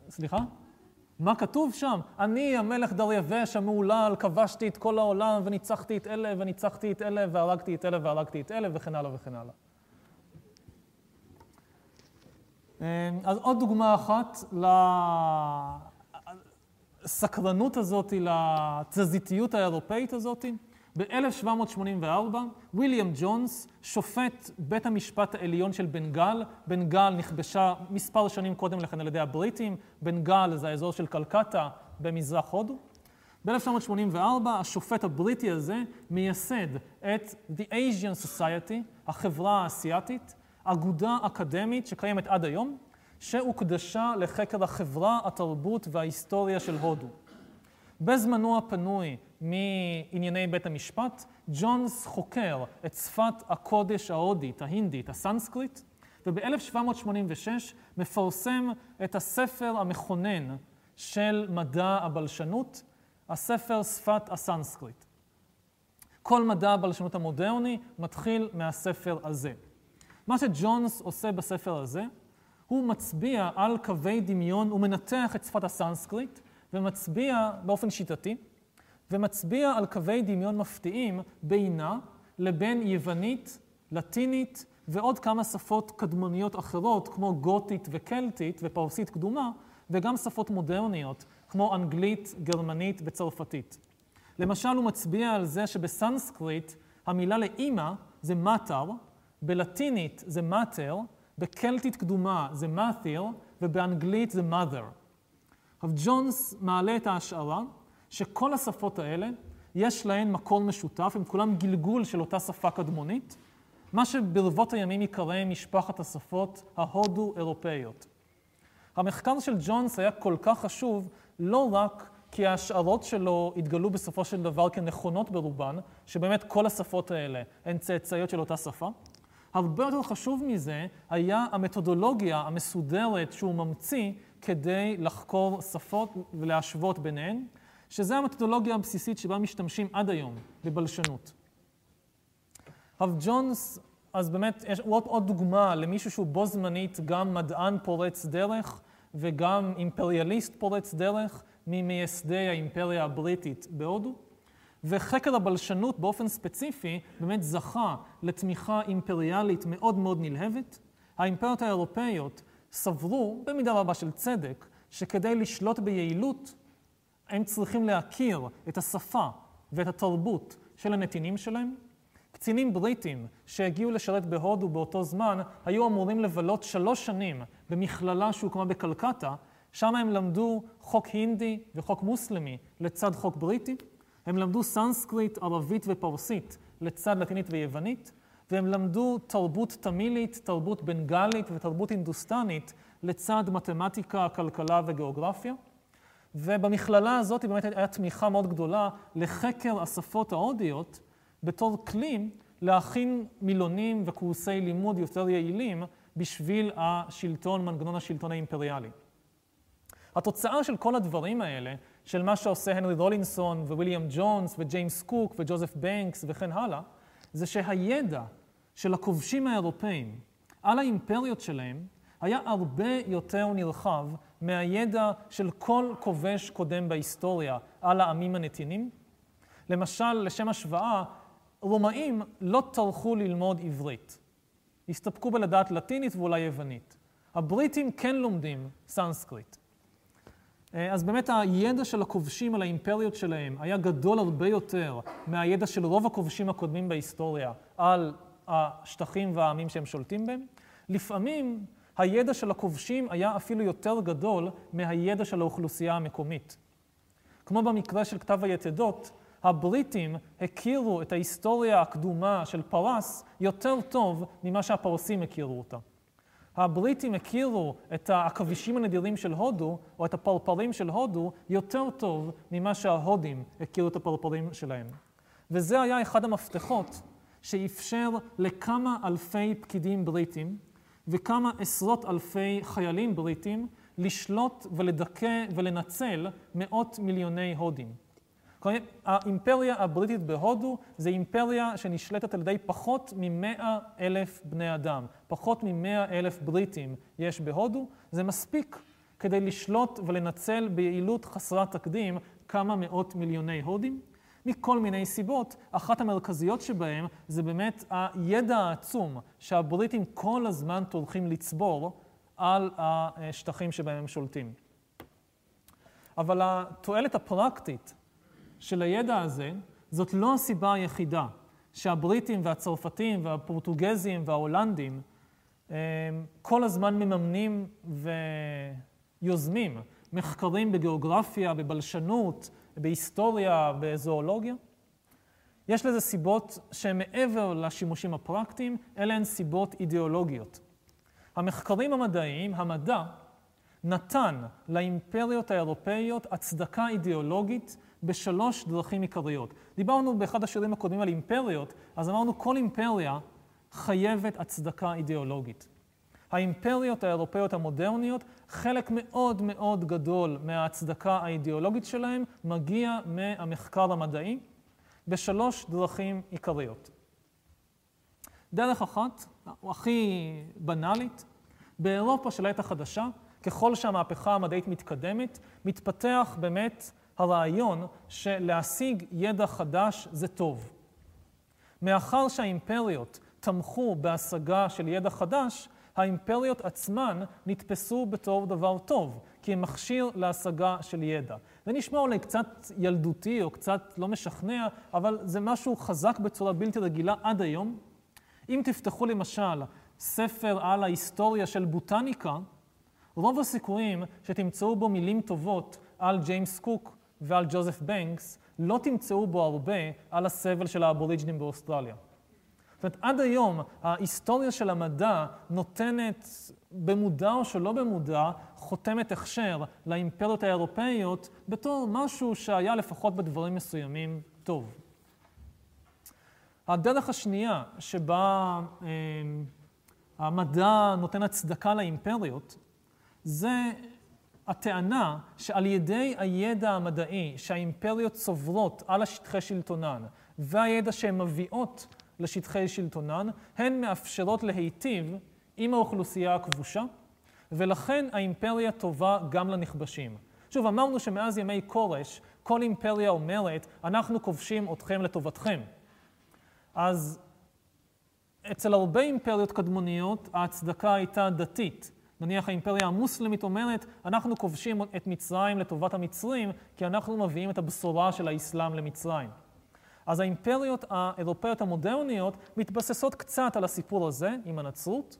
סליחה? מה כתוב שם? אני המלך דריווש המהולל, כבשתי את כל העולם וניצחתי את אלה וניצחתי את אלה והרגתי את אלה והרגתי את אלה וכן הלאה וכן הלאה. אז עוד דוגמה אחת לסקרנות הזאת, לתזזיתיות האירופאית הזאת. ב-1784, ויליאם ג'ונס, שופט בית המשפט העליון של בנגל, בנגל נכבשה מספר שנים קודם לכן על ידי הבריטים, בנגל זה האזור של קלקטה במזרח הודו. ב-1984 השופט הבריטי הזה מייסד את The Asian Society, החברה האסייתית, אגודה אקדמית שקיימת עד היום, שהוקדשה לחקר החברה, התרבות וההיסטוריה של הודו. בזמנו הפנוי מענייני בית המשפט, ג'ונס חוקר את שפת הקודש ההודית, ההינדית, הסנסקריט, וב-1786 מפרסם את הספר המכונן של מדע הבלשנות, הספר שפת הסנסקריט. כל מדע הבלשנות המודרני מתחיל מהספר הזה. מה שג'ונס עושה בספר הזה, הוא מצביע על קווי דמיון, הוא מנתח את שפת הסנסקריט, ומצביע באופן שיטתי, ומצביע על קווי דמיון מפתיעים בינה לבין יוונית, לטינית ועוד כמה שפות קדמוניות אחרות, כמו גותית וקלטית ופרסית קדומה, וגם שפות מודרניות, כמו אנגלית, גרמנית וצרפתית. למשל, הוא מצביע על זה שבסנסקריט המילה לאימא זה מטר, בלטינית זה מאטר, בקלטית קדומה זה מאת'יר, ובאנגלית זה mother. עכשיו ג'ונס מעלה את ההשערה שכל השפות האלה, יש להן מקור משותף, הם כולם גלגול של אותה שפה קדמונית, מה שברבות הימים ייקרא משפחת השפות ההודו-אירופאיות. המחקר של ג'ונס היה כל כך חשוב לא רק כי ההשערות שלו התגלו בסופו של דבר כנכונות ברובן, שבאמת כל השפות האלה הן צאצאיות של אותה שפה. הרבה יותר חשוב מזה היה המתודולוגיה המסודרת שהוא ממציא כדי לחקור שפות ולהשוות ביניהן, שזה המתודולוגיה הבסיסית שבה משתמשים עד היום בבלשנות. הרב ג'ונס, אז באמת, יש עוד, עוד דוגמה למישהו שהוא בו זמנית גם מדען פורץ דרך וגם אימפריאליסט פורץ דרך ממייסדי האימפריה הבריטית בהודו. וחקר הבלשנות באופן ספציפי באמת זכה לתמיכה אימפריאלית מאוד מאוד נלהבת. האימפריות האירופאיות סברו, במידה רבה של צדק, שכדי לשלוט ביעילות, הם צריכים להכיר את השפה ואת התרבות של הנתינים שלהם. קצינים בריטים שהגיעו לשרת בהודו באותו זמן, היו אמורים לבלות שלוש שנים במכללה שהוקמה בקלקטה, שם הם למדו חוק הינדי וחוק מוסלמי לצד חוק בריטי. הם למדו סנסקריט, ערבית ופרסית לצד לטינית ויוונית, והם למדו תרבות תמילית, תרבות בנגלית ותרבות הינדוסטנית לצד מתמטיקה, כלכלה וגיאוגרפיה. ובמכללה הזאת באמת הייתה תמיכה מאוד גדולה לחקר השפות ההודיות בתור כלי להכין מילונים וקורסי לימוד יותר יעילים בשביל השלטון, מנגנון השלטון האימפריאלי. התוצאה של כל הדברים האלה, של מה שעושה הנרי רולינסון וויליאם ג'ונס וג'יימס קוק וג'וזף בנקס וכן הלאה, זה שהידע של הכובשים האירופאים על האימפריות שלהם היה הרבה יותר נרחב מהידע של כל כובש קודם בהיסטוריה על העמים הנתינים. למשל, לשם השוואה, רומאים לא טרחו ללמוד עברית. הסתפקו בלדעת לטינית ואולי יוונית. הבריטים כן לומדים סנסקריט. אה, אז באמת הידע של הכובשים על האימפריות שלהם היה גדול הרבה יותר מהידע של רוב הכובשים הקודמים בהיסטוריה על השטחים והעמים שהם שולטים בהם. לפעמים הידע של הכובשים היה אפילו יותר גדול מהידע של האוכלוסייה המקומית. כמו במקרה של כתב היתדות, הבריטים הכירו את ההיסטוריה הקדומה של פרס יותר טוב ממה שהפרסים הכירו אותה. הבריטים הכירו את העכבישים הנדירים של הודו, או את הפרפרים של הודו, יותר טוב ממה שההודים הכירו את הפרפרים שלהם. וזה היה אחד המפתחות שאפשר לכמה אלפי פקידים בריטים וכמה עשרות אלפי חיילים בריטים לשלוט ולדכא ולנצל מאות מיליוני הודים. האימפריה הבריטית בהודו זה אימפריה שנשלטת על ידי פחות ממאה אלף בני אדם. פחות ממאה אלף בריטים יש בהודו. זה מספיק כדי לשלוט ולנצל ביעילות חסרת תקדים כמה מאות מיליוני הודים. מכל מיני סיבות, אחת המרכזיות שבהם זה באמת הידע העצום שהבריטים כל הזמן טורחים לצבור על השטחים שבהם הם שולטים. אבל התועלת הפרקטית של הידע הזה, זאת לא הסיבה היחידה שהבריטים והצרפתים והפורטוגזים וההולנדים כל הזמן מממנים ויוזמים מחקרים בגיאוגרפיה, בבלשנות, בהיסטוריה, בזואולוגיה. יש לזה סיבות שהן מעבר לשימושים הפרקטיים, אלה הן סיבות אידיאולוגיות. המחקרים המדעיים, המדע, נתן לאימפריות האירופאיות הצדקה אידיאולוגית בשלוש דרכים עיקריות. דיברנו באחד השירים הקודמים על אימפריות, אז אמרנו כל אימפריה חייבת הצדקה אידיאולוגית. האימפריות האירופאיות המודרניות, חלק מאוד מאוד גדול מההצדקה האידיאולוגית שלהם מגיע מהמחקר המדעי בשלוש דרכים עיקריות. דרך אחת, הכי בנאלית, באירופה של העת החדשה, ככל שהמהפכה המדעית מתקדמת, מתפתח באמת הרעיון שלהשיג ידע חדש זה טוב. מאחר שהאימפריות תמכו בהשגה של ידע חדש, האימפריות עצמן נתפסו בתור דבר טוב, כי הם מכשיר להשגה של ידע. זה נשמע אולי קצת ילדותי או קצת לא משכנע, אבל זה משהו חזק בצורה בלתי רגילה עד היום. אם תפתחו למשל ספר על ההיסטוריה של בוטניקה, רוב הסיכויים שתמצאו בו מילים טובות על ג'יימס קוק ועל ג'וזף בנקס, לא תמצאו בו הרבה על הסבל של האבוריג'נים באוסטרליה. זאת אומרת, עד היום ההיסטוריה של המדע נותנת, במודע או שלא במודע, חותמת הכשר לאימפריות האירופאיות בתור משהו שהיה לפחות בדברים מסוימים טוב. הדרך השנייה שבה אה, המדע נותן הצדקה לאימפריות, זה הטענה שעל ידי הידע המדעי שהאימפריות צוברות על השטחי שלטונן והידע שהן מביאות לשטחי שלטונן, הן מאפשרות להיטיב עם האוכלוסייה הכבושה, ולכן האימפריה טובה גם לנכבשים. שוב, אמרנו שמאז ימי כורש, כל אימפריה אומרת, אנחנו כובשים אתכם לטובתכם. אז אצל הרבה אימפריות קדמוניות ההצדקה הייתה דתית. נניח האימפריה המוסלמית אומרת, אנחנו כובשים את מצרים לטובת המצרים, כי אנחנו מביאים את הבשורה של האסלאם למצרים. אז האימפריות האירופאיות המודרניות מתבססות קצת על הסיפור הזה עם הנצרות,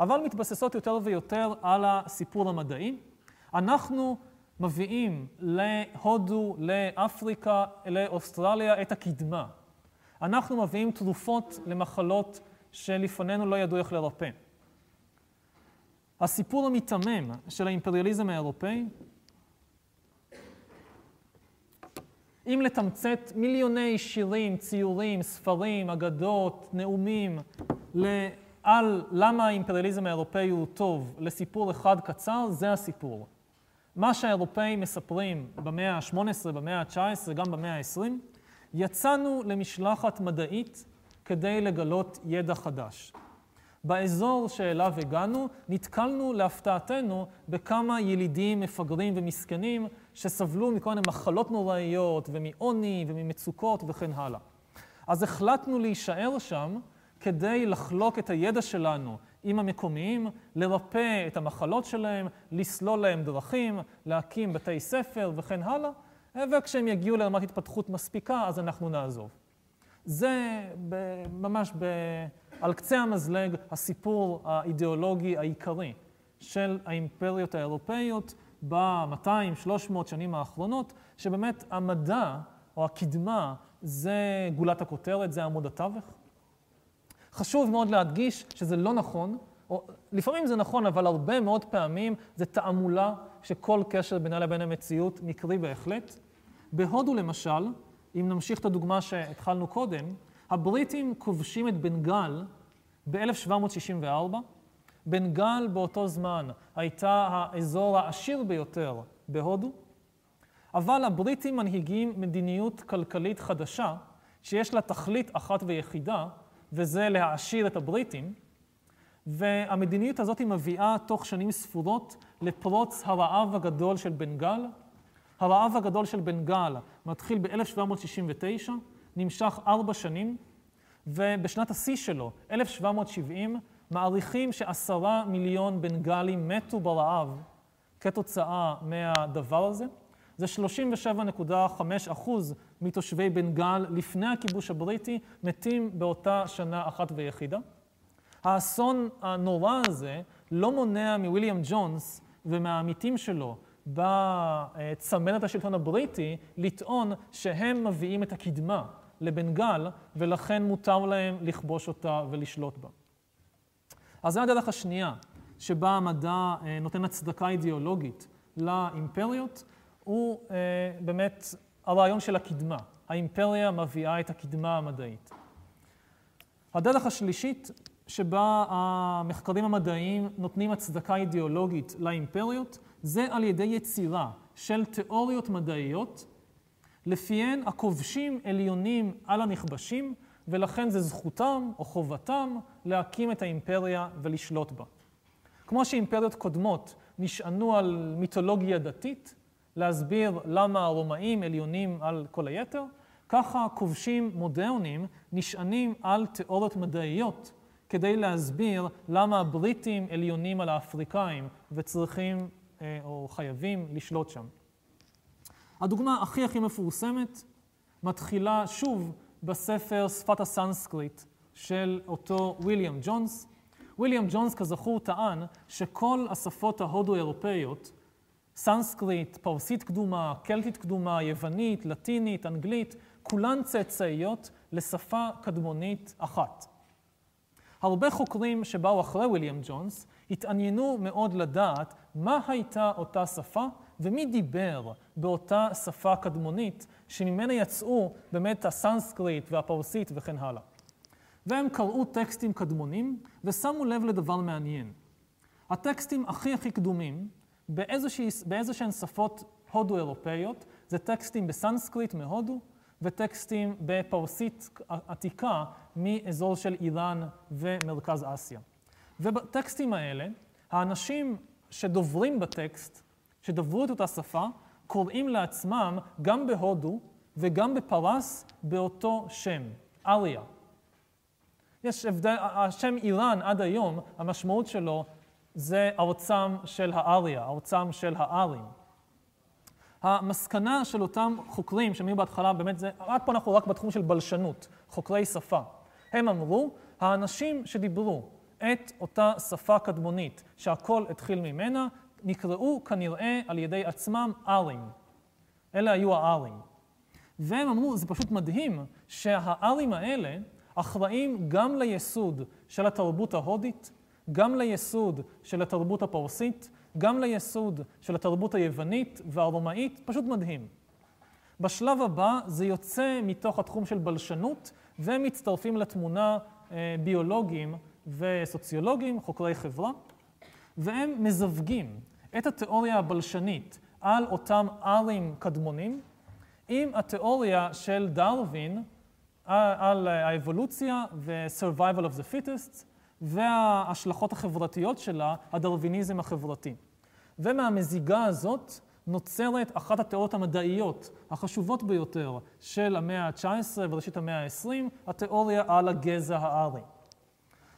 אבל מתבססות יותר ויותר על הסיפור המדעי. אנחנו מביאים להודו, לאפריקה, לאוסטרליה את הקדמה. אנחנו מביאים תרופות למחלות שלפנינו לא ידעו איך לרפא. הסיפור המיתמם של האימפריאליזם האירופאי, אם לתמצת מיליוני שירים, ציורים, ספרים, אגדות, נאומים, על למה האימפריאליזם האירופאי הוא טוב לסיפור אחד קצר, זה הסיפור. מה שהאירופאים מספרים במאה ה-18, במאה ה-19, גם במאה ה-20, יצאנו למשלחת מדעית כדי לגלות ידע חדש. באזור שאליו הגענו, נתקלנו להפתעתנו בכמה ילידים מפגרים ומסכנים שסבלו מכל מיני מחלות נוראיות ומעוני וממצוקות וכן הלאה. אז החלטנו להישאר שם כדי לחלוק את הידע שלנו עם המקומיים, לרפא את המחלות שלהם, לסלול להם דרכים, להקים בתי ספר וכן הלאה, וכשהם יגיעו לרמת התפתחות מספיקה, אז אנחנו נעזוב. זה ממש ב... על קצה המזלג הסיפור האידיאולוגי העיקרי של האימפריות האירופאיות ב-200-300 שנים האחרונות, שבאמת המדע או הקדמה זה גולת הכותרת, זה עמוד התווך. חשוב מאוד להדגיש שזה לא נכון, או לפעמים זה נכון, אבל הרבה מאוד פעמים זה תעמולה שכל קשר בינה לבין המציאות מקרי בהחלט. בהודו למשל, אם נמשיך את הדוגמה שהתחלנו קודם, הבריטים כובשים את בנגל ב-1764. בנגל באותו זמן הייתה האזור העשיר ביותר בהודו, אבל הבריטים מנהיגים מדיניות כלכלית חדשה, שיש לה תכלית אחת ויחידה, וזה להעשיר את הבריטים, והמדיניות הזאת מביאה תוך שנים ספורות לפרוץ הרעב הגדול של בנגל. הרעב הגדול של בנגל מתחיל ב-1769, נמשך ארבע שנים, ובשנת השיא שלו, 1770, מעריכים שעשרה מיליון בנגלים מתו ברעב כתוצאה מהדבר הזה. זה 37.5 אחוז מתושבי בנגל לפני הכיבוש הבריטי מתים באותה שנה אחת ויחידה. האסון הנורא הזה לא מונע מוויליאם ג'ונס ומהעמיתים שלו בצמרת השלטון הבריטי לטעון שהם מביאים את הקדמה לבנגל ולכן מותר להם לכבוש אותה ולשלוט בה. אז זו הדרך השנייה שבה המדע אה, נותן הצדקה אידיאולוגית לאימפריות, הוא אה, באמת הרעיון של הקדמה. האימפריה מביאה את הקדמה המדעית. הדרך השלישית שבה המחקרים המדעיים נותנים הצדקה אידיאולוגית לאימפריות, זה על ידי יצירה של תיאוריות מדעיות, לפיהן הכובשים עליונים על הנכבשים, ולכן זה זכותם או חובתם להקים את האימפריה ולשלוט בה. כמו שאימפריות קודמות נשענו על מיתולוגיה דתית, להסביר למה הרומאים עליונים על כל היתר, ככה כובשים מודרניים נשענים על תיאוריות מדעיות כדי להסביר למה הבריטים עליונים על האפריקאים וצריכים אה, או חייבים לשלוט שם. הדוגמה הכי הכי מפורסמת מתחילה שוב בספר שפת הסנסקריט של אותו ויליאם ג'ונס. ויליאם ג'ונס, כזכור, טען שכל השפות ההודו-אירופאיות, סנסקריט, פרסית קדומה, קלטית קדומה, יוונית, לטינית, אנגלית, כולן צאצאיות לשפה קדמונית אחת. הרבה חוקרים שבאו אחרי ויליאם ג'ונס התעניינו מאוד לדעת מה הייתה אותה שפה ומי דיבר באותה שפה קדמונית שממנה יצאו באמת הסנסקריט והפרסית וכן הלאה. והם קראו טקסטים קדמונים ושמו לב לדבר מעניין. הטקסטים הכי הכי קדומים באיזשהן שפות הודו-אירופאיות זה טקסטים בסנסקריט מהודו וטקסטים בפרסית עתיקה מאזור של איראן ומרכז אסיה. ובטקסטים האלה, האנשים שדוברים בטקסט, שדברו את אותה שפה, קוראים לעצמם גם בהודו וגם בפרס באותו שם, אריה. יש הבדל, השם איראן עד היום, המשמעות שלו זה ארצם של האריה, ארצם של הארים. המסקנה של אותם חוקרים, שהם היו בהתחלה, באמת זה, עד פה אנחנו רק בתחום של בלשנות, חוקרי שפה. הם אמרו, האנשים שדיברו את אותה שפה קדמונית, שהכל התחיל ממנה, נקראו כנראה על ידי עצמם ארים. אלה היו הארים. והם אמרו, זה פשוט מדהים שהארים האלה אחראים גם ליסוד של התרבות ההודית, גם ליסוד של התרבות הפרסית, גם ליסוד של התרבות היוונית והרומאית, פשוט מדהים. בשלב הבא זה יוצא מתוך התחום של בלשנות, ומצטרפים לתמונה אה, ביולוגים וסוציולוגים, חוקרי חברה, והם מזווגים את התיאוריה הבלשנית על אותם ארים קדמונים עם התיאוריה של דרווין על האבולוציה ו-survival of the fittest וההשלכות החברתיות שלה, הדרוויניזם החברתי. ומהמזיגה הזאת נוצרת אחת התיאוריות המדעיות החשובות ביותר של המאה ה-19 וראשית המאה ה-20, התיאוריה על הגזע הארי.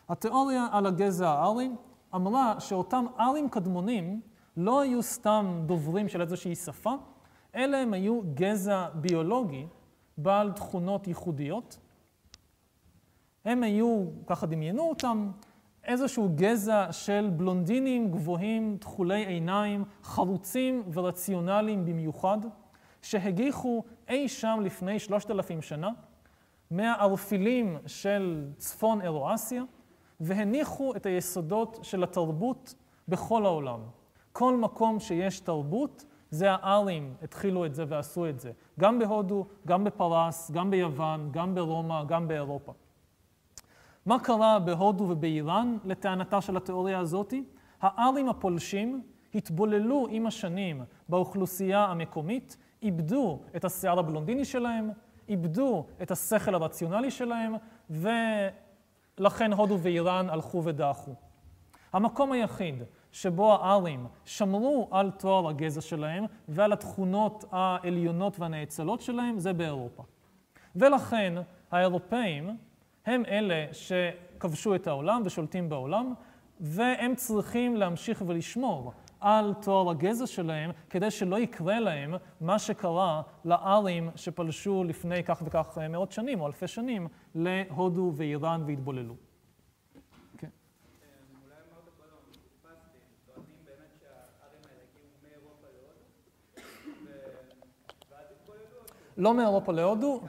התיאוריה על הגזע הארי אמרה שאותם ארים קדמונים לא היו סתם דוברים של איזושהי שפה, אלא הם היו גזע ביולוגי בעל תכונות ייחודיות. הם היו, ככה דמיינו אותם, איזשהו גזע של בלונדינים גבוהים, תכולי עיניים, חרוצים ורציונליים במיוחד, שהגיחו אי שם לפני שלושת אלפים שנה מהערפילים של צפון אירואסיה, והניחו את היסודות של התרבות בכל העולם. כל מקום שיש תרבות, זה הארים התחילו את זה ועשו את זה. גם בהודו, גם בפרס, גם ביוון, גם ברומא, גם באירופה. מה קרה בהודו ובאיראן לטענתה של התיאוריה הזאתי? הארים הפולשים התבוללו עם השנים באוכלוסייה המקומית, איבדו את השיער הבלונדיני שלהם, איבדו את השכל הרציונלי שלהם, ולכן הודו ואיראן הלכו ודעכו. המקום היחיד שבו הארים שמרו על תואר הגזע שלהם ועל התכונות העליונות והנאצלות שלהם, זה באירופה. ולכן האירופאים הם אלה שכבשו את העולם ושולטים בעולם, והם צריכים להמשיך ולשמור על תואר הגזע שלהם, כדי שלא יקרה להם מה שקרה לארים שפלשו לפני כך וכך מאות שנים או אלפי שנים להודו ואיראן והתבוללו. לא מאירופה להודו.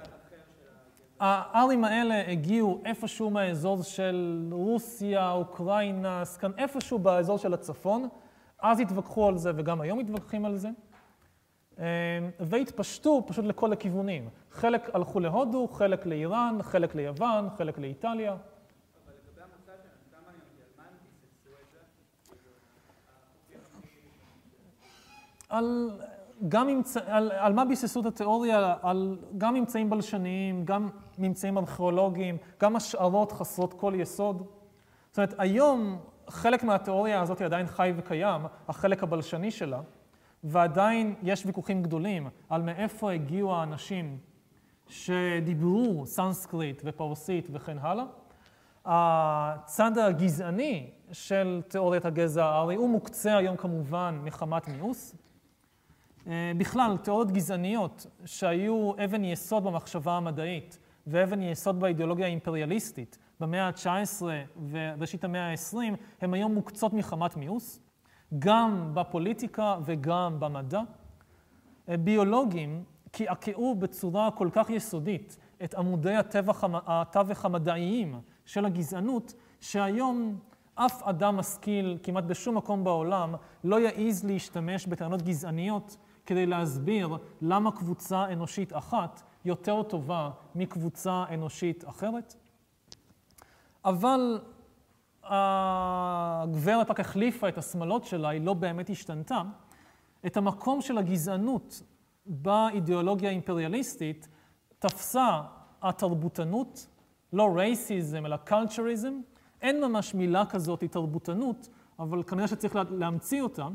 הארים האלה הגיעו איפשהו מהאזור של רוסיה, אוקראינה, סקן, איפשהו באזור של הצפון. אז התווכחו על זה וגם היום מתווכחים על זה. אה, והתפשטו פשוט לכל הכיוונים. חלק הלכו להודו, חלק לאיראן, חלק ליוון, חלק לאיטליה. על, גם ממצא, על, על מה ביססו את התיאוריה, על גם ממצאים בלשניים, גם ממצאים ארכיאולוגיים, גם השערות חסרות כל יסוד. זאת אומרת, היום חלק מהתיאוריה הזאת עדיין חי וקיים, החלק הבלשני שלה, ועדיין יש ויכוחים גדולים על מאיפה הגיעו האנשים שדיברו סנסקריט ופרסית וכן הלאה. הצד הגזעני של תיאוריית הגזע הארי הוא מוקצה היום כמובן מחמת מיאוס. אה, בכלל, תיאוריות גזעניות שהיו אבן יסוד במחשבה המדעית ואבן יסוד באידיאולוגיה האימפריאליסטית במאה ה-19 וראשית המאה ה-20, הן היום מוקצות מחמת מיאוס, גם בפוליטיקה וגם במדע. ביולוגים קעקעו בצורה כל כך יסודית את עמודי התווך המדעיים של הגזענות, שהיום אף אדם משכיל כמעט בשום מקום בעולם לא יעז להשתמש בטענות גזעניות כדי להסביר למה קבוצה אנושית אחת יותר טובה מקבוצה אנושית אחרת. אבל הגברת רק החליפה את השמאלות שלה, היא לא באמת השתנתה. את המקום של הגזענות באידיאולוגיה האימפריאליסטית תפסה התרבותנות, לא רייסיזם אלא קולצ'ריזם. אין ממש מילה כזאת, תרבותנות, אבל כנראה שצריך להמציא אותה.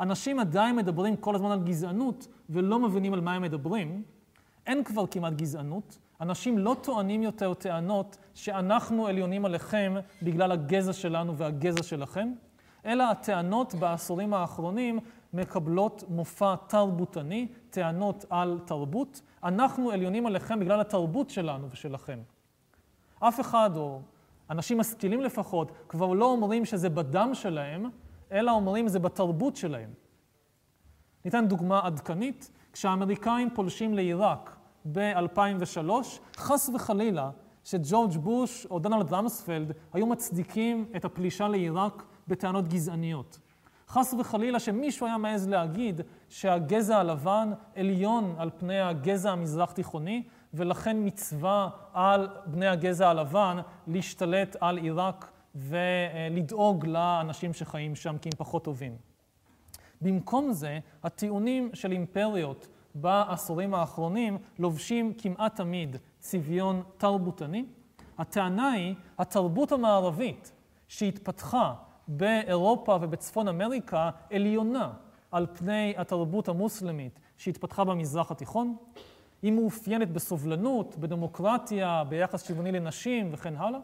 אנשים עדיין מדברים כל הזמן על גזענות ולא מבינים על מה הם מדברים. אין כבר כמעט גזענות. אנשים לא טוענים יותר טענות שאנחנו עליונים עליכם בגלל הגזע שלנו והגזע שלכם, אלא הטענות בעשורים האחרונים מקבלות מופע תרבותני, טענות על תרבות. אנחנו עליונים עליכם בגלל התרבות שלנו ושלכם. אף אחד, או אנשים משכילים לפחות, כבר לא אומרים שזה בדם שלהם, אלא אומרים זה בתרבות שלהם. ניתן דוגמה עדכנית, כשהאמריקאים פולשים לעיראק ב-2003, חס וחלילה שג'ורג' בוש או דונלד רמספלד היו מצדיקים את הפלישה לעיראק בטענות גזעניות. חס וחלילה שמישהו היה מעז להגיד שהגזע הלבן עליון על פני הגזע המזרח-תיכוני, ולכן מצווה על בני הגזע הלבן להשתלט על עיראק ולדאוג לאנשים שחיים שם כי הם פחות טובים. במקום זה, הטיעונים של אימפריות בעשורים האחרונים לובשים כמעט תמיד צביון תרבותני. הטענה היא, התרבות המערבית שהתפתחה באירופה ובצפון אמריקה עליונה על פני התרבות המוסלמית שהתפתחה במזרח התיכון. היא מאופיינת בסובלנות, בדמוקרטיה, ביחס שוויוני לנשים וכן הלאה.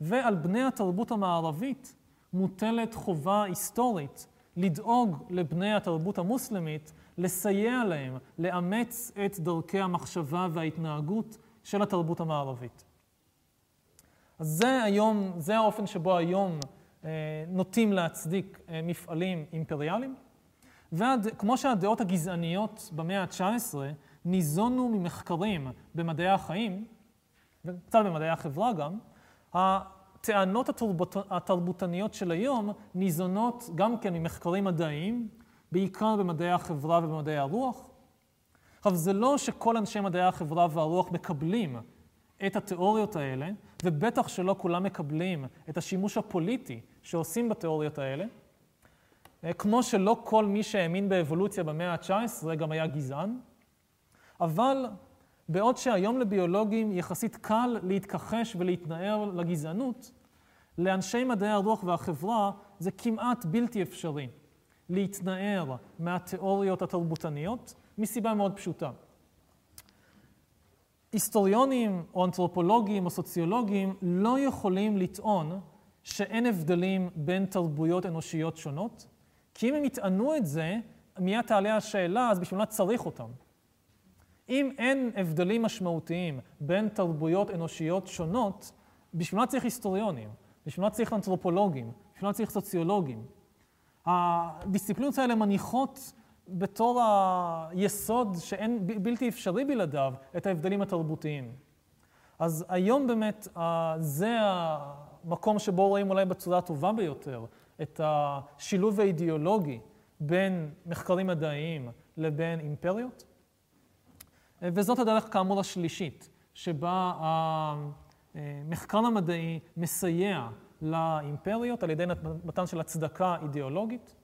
ועל בני התרבות המערבית מוטלת חובה היסטורית לדאוג לבני התרבות המוסלמית, לסייע להם לאמץ את דרכי המחשבה וההתנהגות של התרבות המערבית. אז זה היום, זה האופן שבו היום אה, נוטים להצדיק אה, מפעלים אימפריאליים. וכמו שהדעות הגזעניות במאה ה-19 ניזונו ממחקרים במדעי החיים, וקצת במדעי החברה גם, הטענות התרבות, התרבותניות של היום ניזונות גם כן ממחקרים מדעיים, בעיקר במדעי החברה ובמדעי הרוח. עכשיו, זה לא שכל אנשי מדעי החברה והרוח מקבלים את התיאוריות האלה, ובטח שלא כולם מקבלים את השימוש הפוליטי שעושים בתיאוריות האלה, כמו שלא כל מי שהאמין באבולוציה במאה ה-19 גם היה גזען, אבל בעוד שהיום לביולוגים יחסית קל להתכחש ולהתנער לגזענות, לאנשי מדעי הרוח והחברה זה כמעט בלתי אפשרי להתנער מהתיאוריות התרבותניות, מסיבה מאוד פשוטה. היסטוריונים או אנתרופולוגים או סוציולוגים לא יכולים לטעון שאין הבדלים בין תרבויות אנושיות שונות, כי אם הם יטענו את זה, מיד תעלה השאלה, אז בשביל מה צריך אותם? אם אין הבדלים משמעותיים בין תרבויות אנושיות שונות, בשביל מה צריך היסטוריונים? בשביל מה צריך אנתרופולוגים? בשביל מה צריך סוציולוגים? הדיסציפלינות האלה מניחות בתור היסוד שאין, בלתי אפשרי בלעדיו, את ההבדלים התרבותיים. אז היום באמת זה המקום שבו רואים אולי בצורה הטובה ביותר את השילוב האידיאולוגי בין מחקרים מדעיים לבין אימפריות. וזאת הדרך כאמור השלישית, שבה המחקר המדעי מסייע לאימפריות על ידי מתן של הצדקה אידיאולוגית.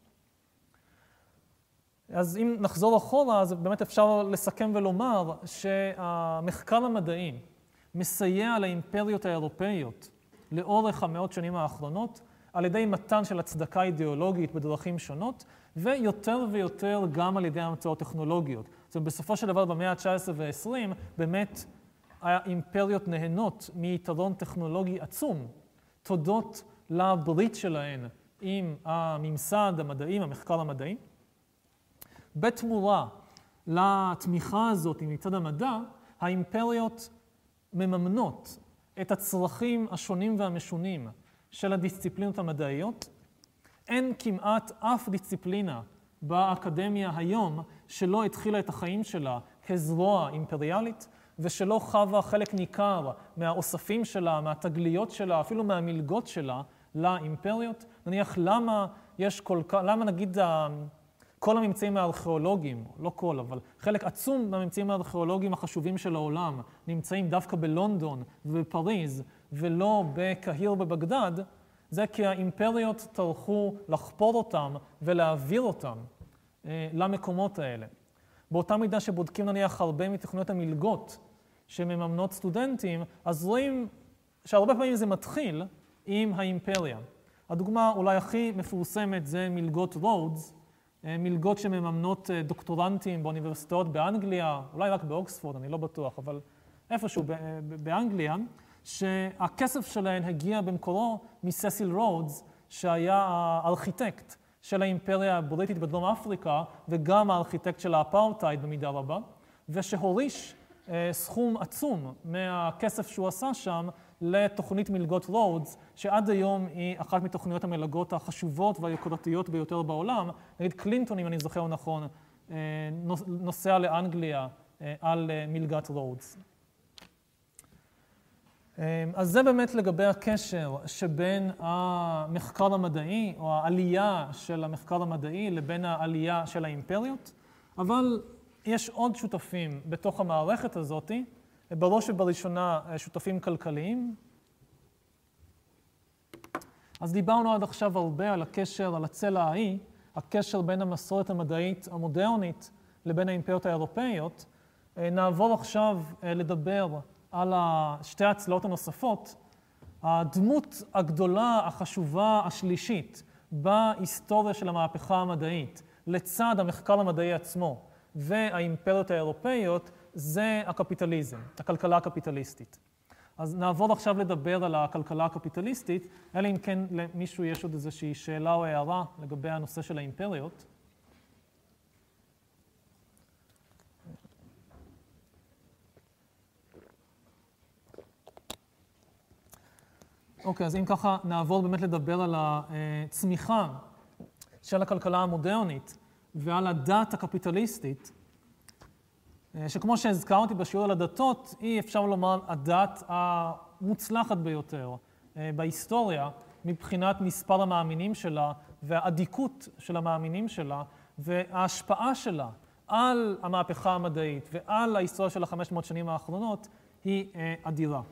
אז אם נחזור אחורה, אז באמת אפשר לסכם ולומר שהמחקר המדעי מסייע לאימפריות האירופאיות לאורך המאות שנים האחרונות על ידי מתן של הצדקה אידיאולוגית בדרכים שונות, ויותר ויותר גם על ידי המצאות טכנולוגיות. זאת אומרת, בסופו של דבר במאה ה-19 וה-20, באמת האימפריות נהנות מיתרון טכנולוגי עצום, תודות לברית שלהן עם הממסד המדעי, המחקר המדעי. בתמורה לתמיכה הזאת מצד המדע, האימפריות מממנות את הצרכים השונים והמשונים של הדיסציפלינות המדעיות. אין כמעט אף דיסציפלינה באקדמיה היום שלא התחילה את החיים שלה כזרוע אימפריאלית, ושלא חווה חלק ניכר מהאוספים שלה, מהתגליות שלה, אפילו מהמלגות שלה לאימפריות. נניח למה יש כל כך, למה נגיד כל הממצאים הארכיאולוגיים, לא כל, אבל חלק עצום מהממצאים הארכיאולוגיים החשובים של העולם נמצאים דווקא בלונדון ובפריז ולא בקהיר ובבגדד, זה כי האימפריות טרחו לחפור אותם ולהעביר אותם אה, למקומות האלה. באותה מידה שבודקים נניח הרבה מתוכניות המלגות שמממנות סטודנטים, אז רואים שהרבה פעמים זה מתחיל עם האימפריה. הדוגמה אולי הכי מפורסמת זה מלגות רודס, אה, מלגות שמממנות אה, דוקטורנטים באוניברסיטאות באנגליה, אולי רק באוקספורד, אני לא בטוח, אבל איפשהו באנגליה, שהכסף שלהן הגיע במקורו מססיל רודס, שהיה הארכיטקט של האימפריה הבריטית בדרום אפריקה, וגם הארכיטקט של האפרטהייד במידה רבה, ושהוריש סכום עצום מהכסף שהוא עשה שם לתוכנית מלגות רודס, שעד היום היא אחת מתוכניות המלגות החשובות והיוקרתיות ביותר בעולם. נגיד קלינטון, אם אני זוכר נכון, אה, נוסע לאנגליה אה, על מלגת רודס. אז זה באמת לגבי הקשר שבין המחקר המדעי, או העלייה של המחקר המדעי, לבין העלייה של האימפריות, אבל יש עוד שותפים בתוך המערכת הזאת, בראש ובראשונה שותפים כלכליים. אז דיברנו עד עכשיו הרבה על הקשר, על הצלע ההיא, הקשר בין המסורת המדעית המודרנית לבין האימפריות האירופאיות. נעבור עכשיו לדבר על שתי הצלעות הנוספות. הדמות הגדולה, החשובה, השלישית בהיסטוריה של המהפכה המדעית, לצד המחקר המדעי עצמו, והאימפריות האירופאיות זה הקפיטליזם, הכלכלה הקפיטליסטית. אז נעבור עכשיו לדבר על הכלכלה הקפיטליסטית, אלא אם כן למישהו יש עוד איזושהי שאלה או הערה לגבי הנושא של האימפריות. אוקיי, אז אם ככה נעבור באמת לדבר על הצמיחה של הכלכלה המודרנית. ועל הדת הקפיטליסטית, אה, שכמו שהזכרתי בשיעור על הדתות, היא אפשר לומר הדת המוצלחת ביותר אה, בהיסטוריה מבחינת מספר המאמינים שלה והאדיקות של המאמינים שלה וההשפעה שלה על המהפכה המדעית ועל ההיסטוריה של החמש מאות שנים האחרונות היא אה, אדירה.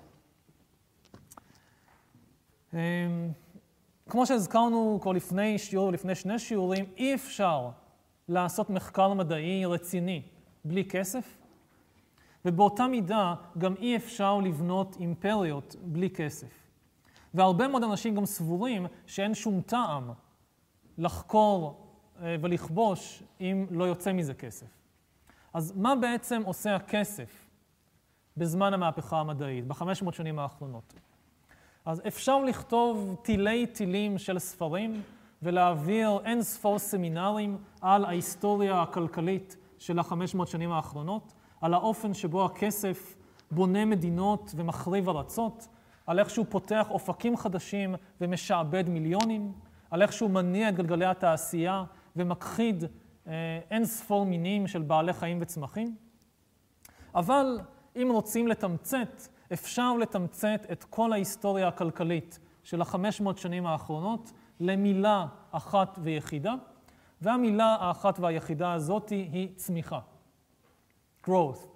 כמו שהזכרנו כבר לפני שיעור ולפני שני שיעורים, אי אפשר לעשות מחקר מדעי רציני בלי כסף, ובאותה מידה גם אי אפשר לבנות אימפריות בלי כסף. והרבה מאוד אנשים גם סבורים שאין שום טעם לחקור אה, ולכבוש אם לא יוצא מזה כסף. אז מה בעצם עושה הכסף בזמן המהפכה המדעית, בחמש מאות שנים האחרונות? אז אפשר לכתוב תילי תילים של ספרים ולהעביר אין ספור סמינרים על ההיסטוריה הכלכלית של החמש מאות שנים האחרונות, על האופן שבו הכסף בונה מדינות ומחריב ארצות, על איך שהוא פותח אופקים חדשים ומשעבד מיליונים, על איך שהוא מניע את גלגלי התעשייה ומכחיד אה, אין ספור מינים של בעלי חיים וצמחים. אבל אם רוצים לתמצת, אפשר לתמצת את כל ההיסטוריה הכלכלית של החמש מאות שנים האחרונות למילה אחת ויחידה, והמילה האחת והיחידה הזאת היא צמיחה, growth.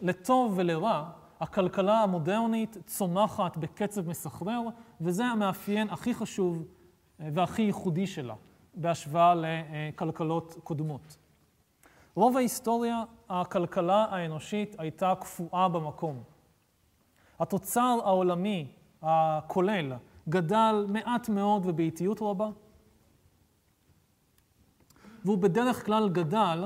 לטוב ולרע, הכלכלה המודרנית צומחת בקצב מסחרר, וזה המאפיין הכי חשוב אה, והכי ייחודי שלה בהשוואה לכלכלות קודמות. רוב ההיסטוריה, הכלכלה האנושית הייתה קפואה במקום. התוצר העולמי הכולל גדל מעט מאוד ובאיטיות רבה, והוא בדרך כלל גדל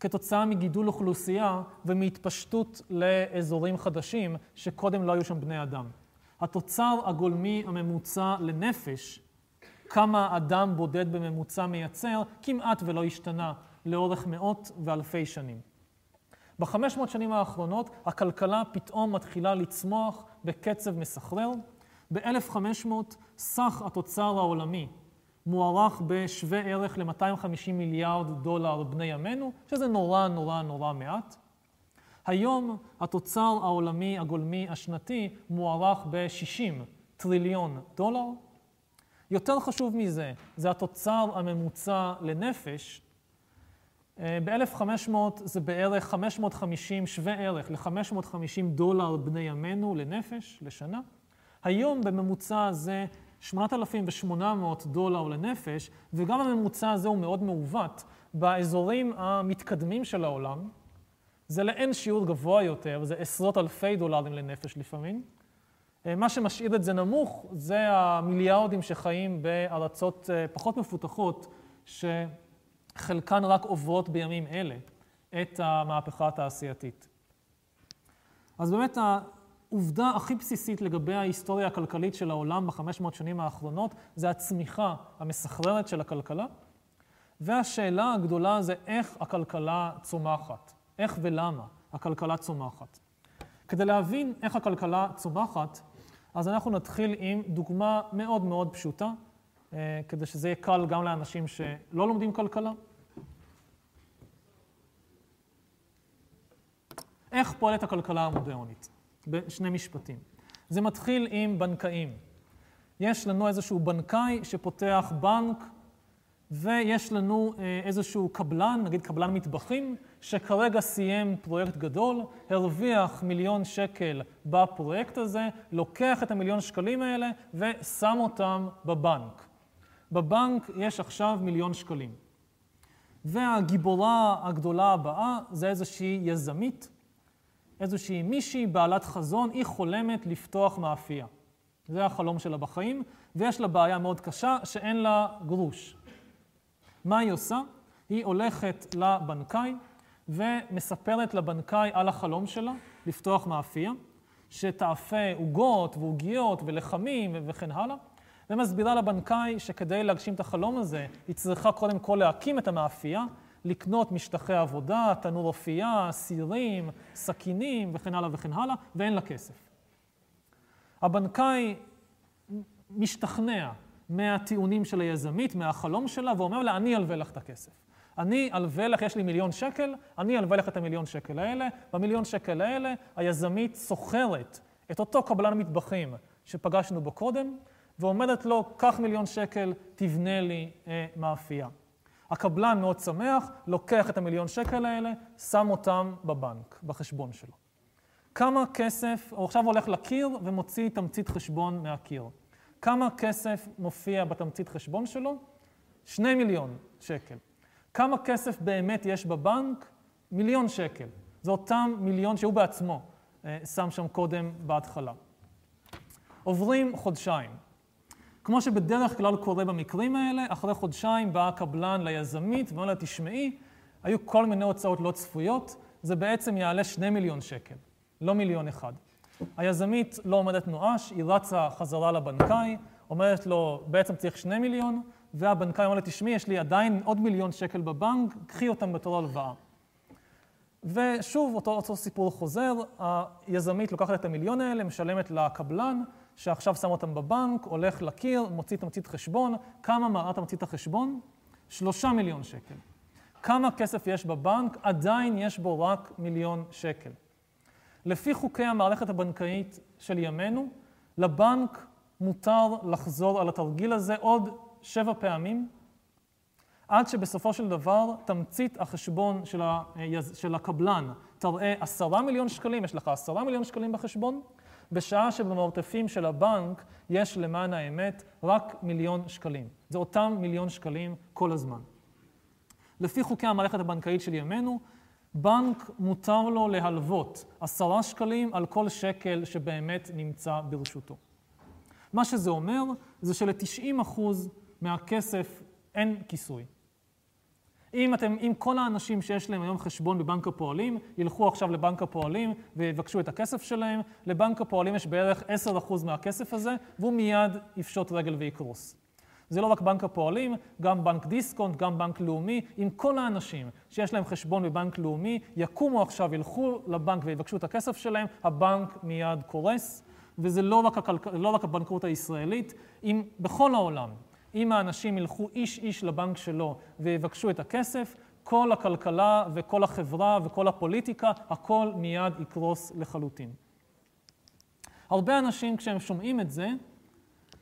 כתוצאה מגידול אוכלוסייה ומהתפשטות לאזורים חדשים שקודם לא היו שם בני אדם. התוצר הגולמי הממוצע לנפש, כמה אדם בודד בממוצע מייצר, כמעט ולא השתנה לאורך מאות ואלפי שנים. בחמש מאות שנים האחרונות הכלכלה פתאום מתחילה לצמוח בקצב מסחרר. ב-1500 סך התוצר העולמי מוערך בשווה ערך ל-250 מיליארד דולר בני ימינו, שזה נורא נורא נורא מעט. היום התוצר העולמי הגולמי השנתי מוערך ב-60 טריליון דולר. יותר חשוב מזה, זה התוצר הממוצע לנפש. אה, ב-1500 זה בערך 550, שווה ערך ל-550 דולר בני ימינו לנפש, לשנה. היום בממוצע זה 8,800 דולר לנפש, וגם הממוצע הזה הוא מאוד מעוות. באזורים המתקדמים של העולם, זה לאין שיעור גבוה יותר, זה עשרות אלפי דולרים לנפש לפעמים. אה, מה שמשאיר את זה נמוך זה המיליארדים שחיים בארצות אה, פחות מפותחות, שחלקן רק עוברות בימים אלה את המהפכה התעשייתית. אז באמת העובדה הכי בסיסית לגבי ההיסטוריה הכלכלית של העולם בחמש מאות שנים האחרונות זה הצמיחה המסחררת של הכלכלה, והשאלה הגדולה זה איך הכלכלה צומחת, איך ולמה הכלכלה צומחת. כדי להבין איך הכלכלה צומחת, אז אנחנו נתחיל עם דוגמה מאוד מאוד פשוטה, אה, כדי שזה יהיה קל גם לאנשים שלא לומדים כלכלה. איך פועלת הכלכלה המודרנית? בשני משפטים. זה מתחיל עם בנקאים. יש לנו איזשהו בנקאי שפותח בנק, ויש לנו אה, איזשהו קבלן, נגיד קבלן מטבחים, שכרגע סיים פרויקט גדול, הרוויח מיליון שקל בפרויקט הזה, לוקח את המיליון שקלים האלה ושם אותם בבנק. בבנק יש עכשיו מיליון שקלים. והגיבורה הגדולה הבאה זה איזושהי יזמית איזושהי מישהי בעלת חזון, היא חולמת לפתוח מאפייה. זה החלום שלה בחיים, ויש לה בעיה מאוד קשה שאין לה גרוש. מה היא עושה? היא הולכת לבנקאי ומספרת לבנקאי על החלום שלה, לפתוח מאפייה, שתאפה עוגות ועוגיות ולחמים וכן הלאה, ומסבירה לבנקאי שכדי להגשים את החלום הזה, היא צריכה קודם כל להקים את המאפייה, לקנות משטחי עבודה, תנור אופייה, סירים, סכינים וכן הלאה וכן הלאה, ואין לה כסף. הבנקאי משתכנע מהטיעונים של היזמית, מהחלום שלה, ואומר לה, אני אלווה לך את הכסף. אני אלווה לך, יש לי מיליון שקל, אני אלווה לך את המיליון שקל האלה. במיליון שקל האלה היזמית סוחרת את אותו קבלן מטבחים שפגשנו בו קודם, ואומרת לו, קח מיליון שקל, תבנה לי אה, מאפייה. הקבלן מאוד שמח, לוקח את המיליון שקל האלה, שם אותם בבנק, בחשבון שלו. כמה כסף, הוא עכשיו הולך לקיר ומוציא תמצית חשבון מהקיר. כמה כסף מופיע בתמצית חשבון שלו? שני מיליון שקל. כמה כסף באמת יש בבנק? מיליון שקל. זה אותם מיליון שהוא בעצמו אה, שם שם קודם בהתחלה. עוברים חודשיים. כמו שבדרך כלל קורה במקרים האלה, אחרי חודשיים בא הקבלן ליזמית ואומר לה, תשמעי, היו כל מיני הוצאות לא צפויות, זה בעצם יעלה שני מיליון שקל, לא מיליון אחד. היזמית לא עומדת נואש, היא רצה חזרה לבנקאי, אומרת לו, בעצם צריך שני מיליון, והבנקאי אומר לה, תשמעי, יש לי עדיין עוד מיליון שקל בבנק, קחי אותם בתור הלוואה. ושוב, אותו, אותו סיפור חוזר, היזמית לוקחת את המיליון האלה, משלמת לקבלן, שעכשיו שם אותם בבנק, הולך לקיר, מוציא תמצית חשבון. כמה מראה תמצית החשבון? שלושה מיליון שקל. כמה כסף יש בבנק? עדיין יש בו רק מיליון שקל. לפי חוקי המערכת הבנקאית של ימינו, לבנק מותר לחזור על התרגיל הזה עוד שבע פעמים, עד שבסופו של דבר תמצית החשבון של, ה, של הקבלן תראה עשרה מיליון שקלים, יש לך עשרה מיליון שקלים בחשבון, בשעה שבמרתפים של הבנק יש למען האמת רק מיליון שקלים. זה אותם מיליון שקלים כל הזמן. לפי חוקי המערכת הבנקאית של ימינו, בנק מותר לו להלוות עשרה שקלים על כל שקל שבאמת נמצא ברשותו. מה שזה אומר, זה של-90% מהכסף אין כיסוי. אם, אתם, אם כל האנשים שיש להם היום חשבון בבנק הפועלים, ילכו עכשיו לבנק הפועלים ויבקשו את הכסף שלהם, לבנק הפועלים יש בערך 10% מהכסף הזה, והוא מיד יפשוט רגל ויקרוס. זה לא רק בנק הפועלים, גם בנק דיסקונט, גם בנק לאומי, אם כל האנשים שיש להם חשבון בבנק לאומי יקומו עכשיו, ילכו לבנק ויבקשו את הכסף שלהם, הבנק מיד קורס. וזה לא רק, הכלכ... לא רק הבנקאות הישראלית, אם בכל העולם, אם האנשים ילכו איש איש לבנק שלו ויבקשו את הכסף, כל הכלכלה וכל החברה וכל הפוליטיקה, הכל מיד יקרוס לחלוטין. הרבה אנשים כשהם שומעים את זה,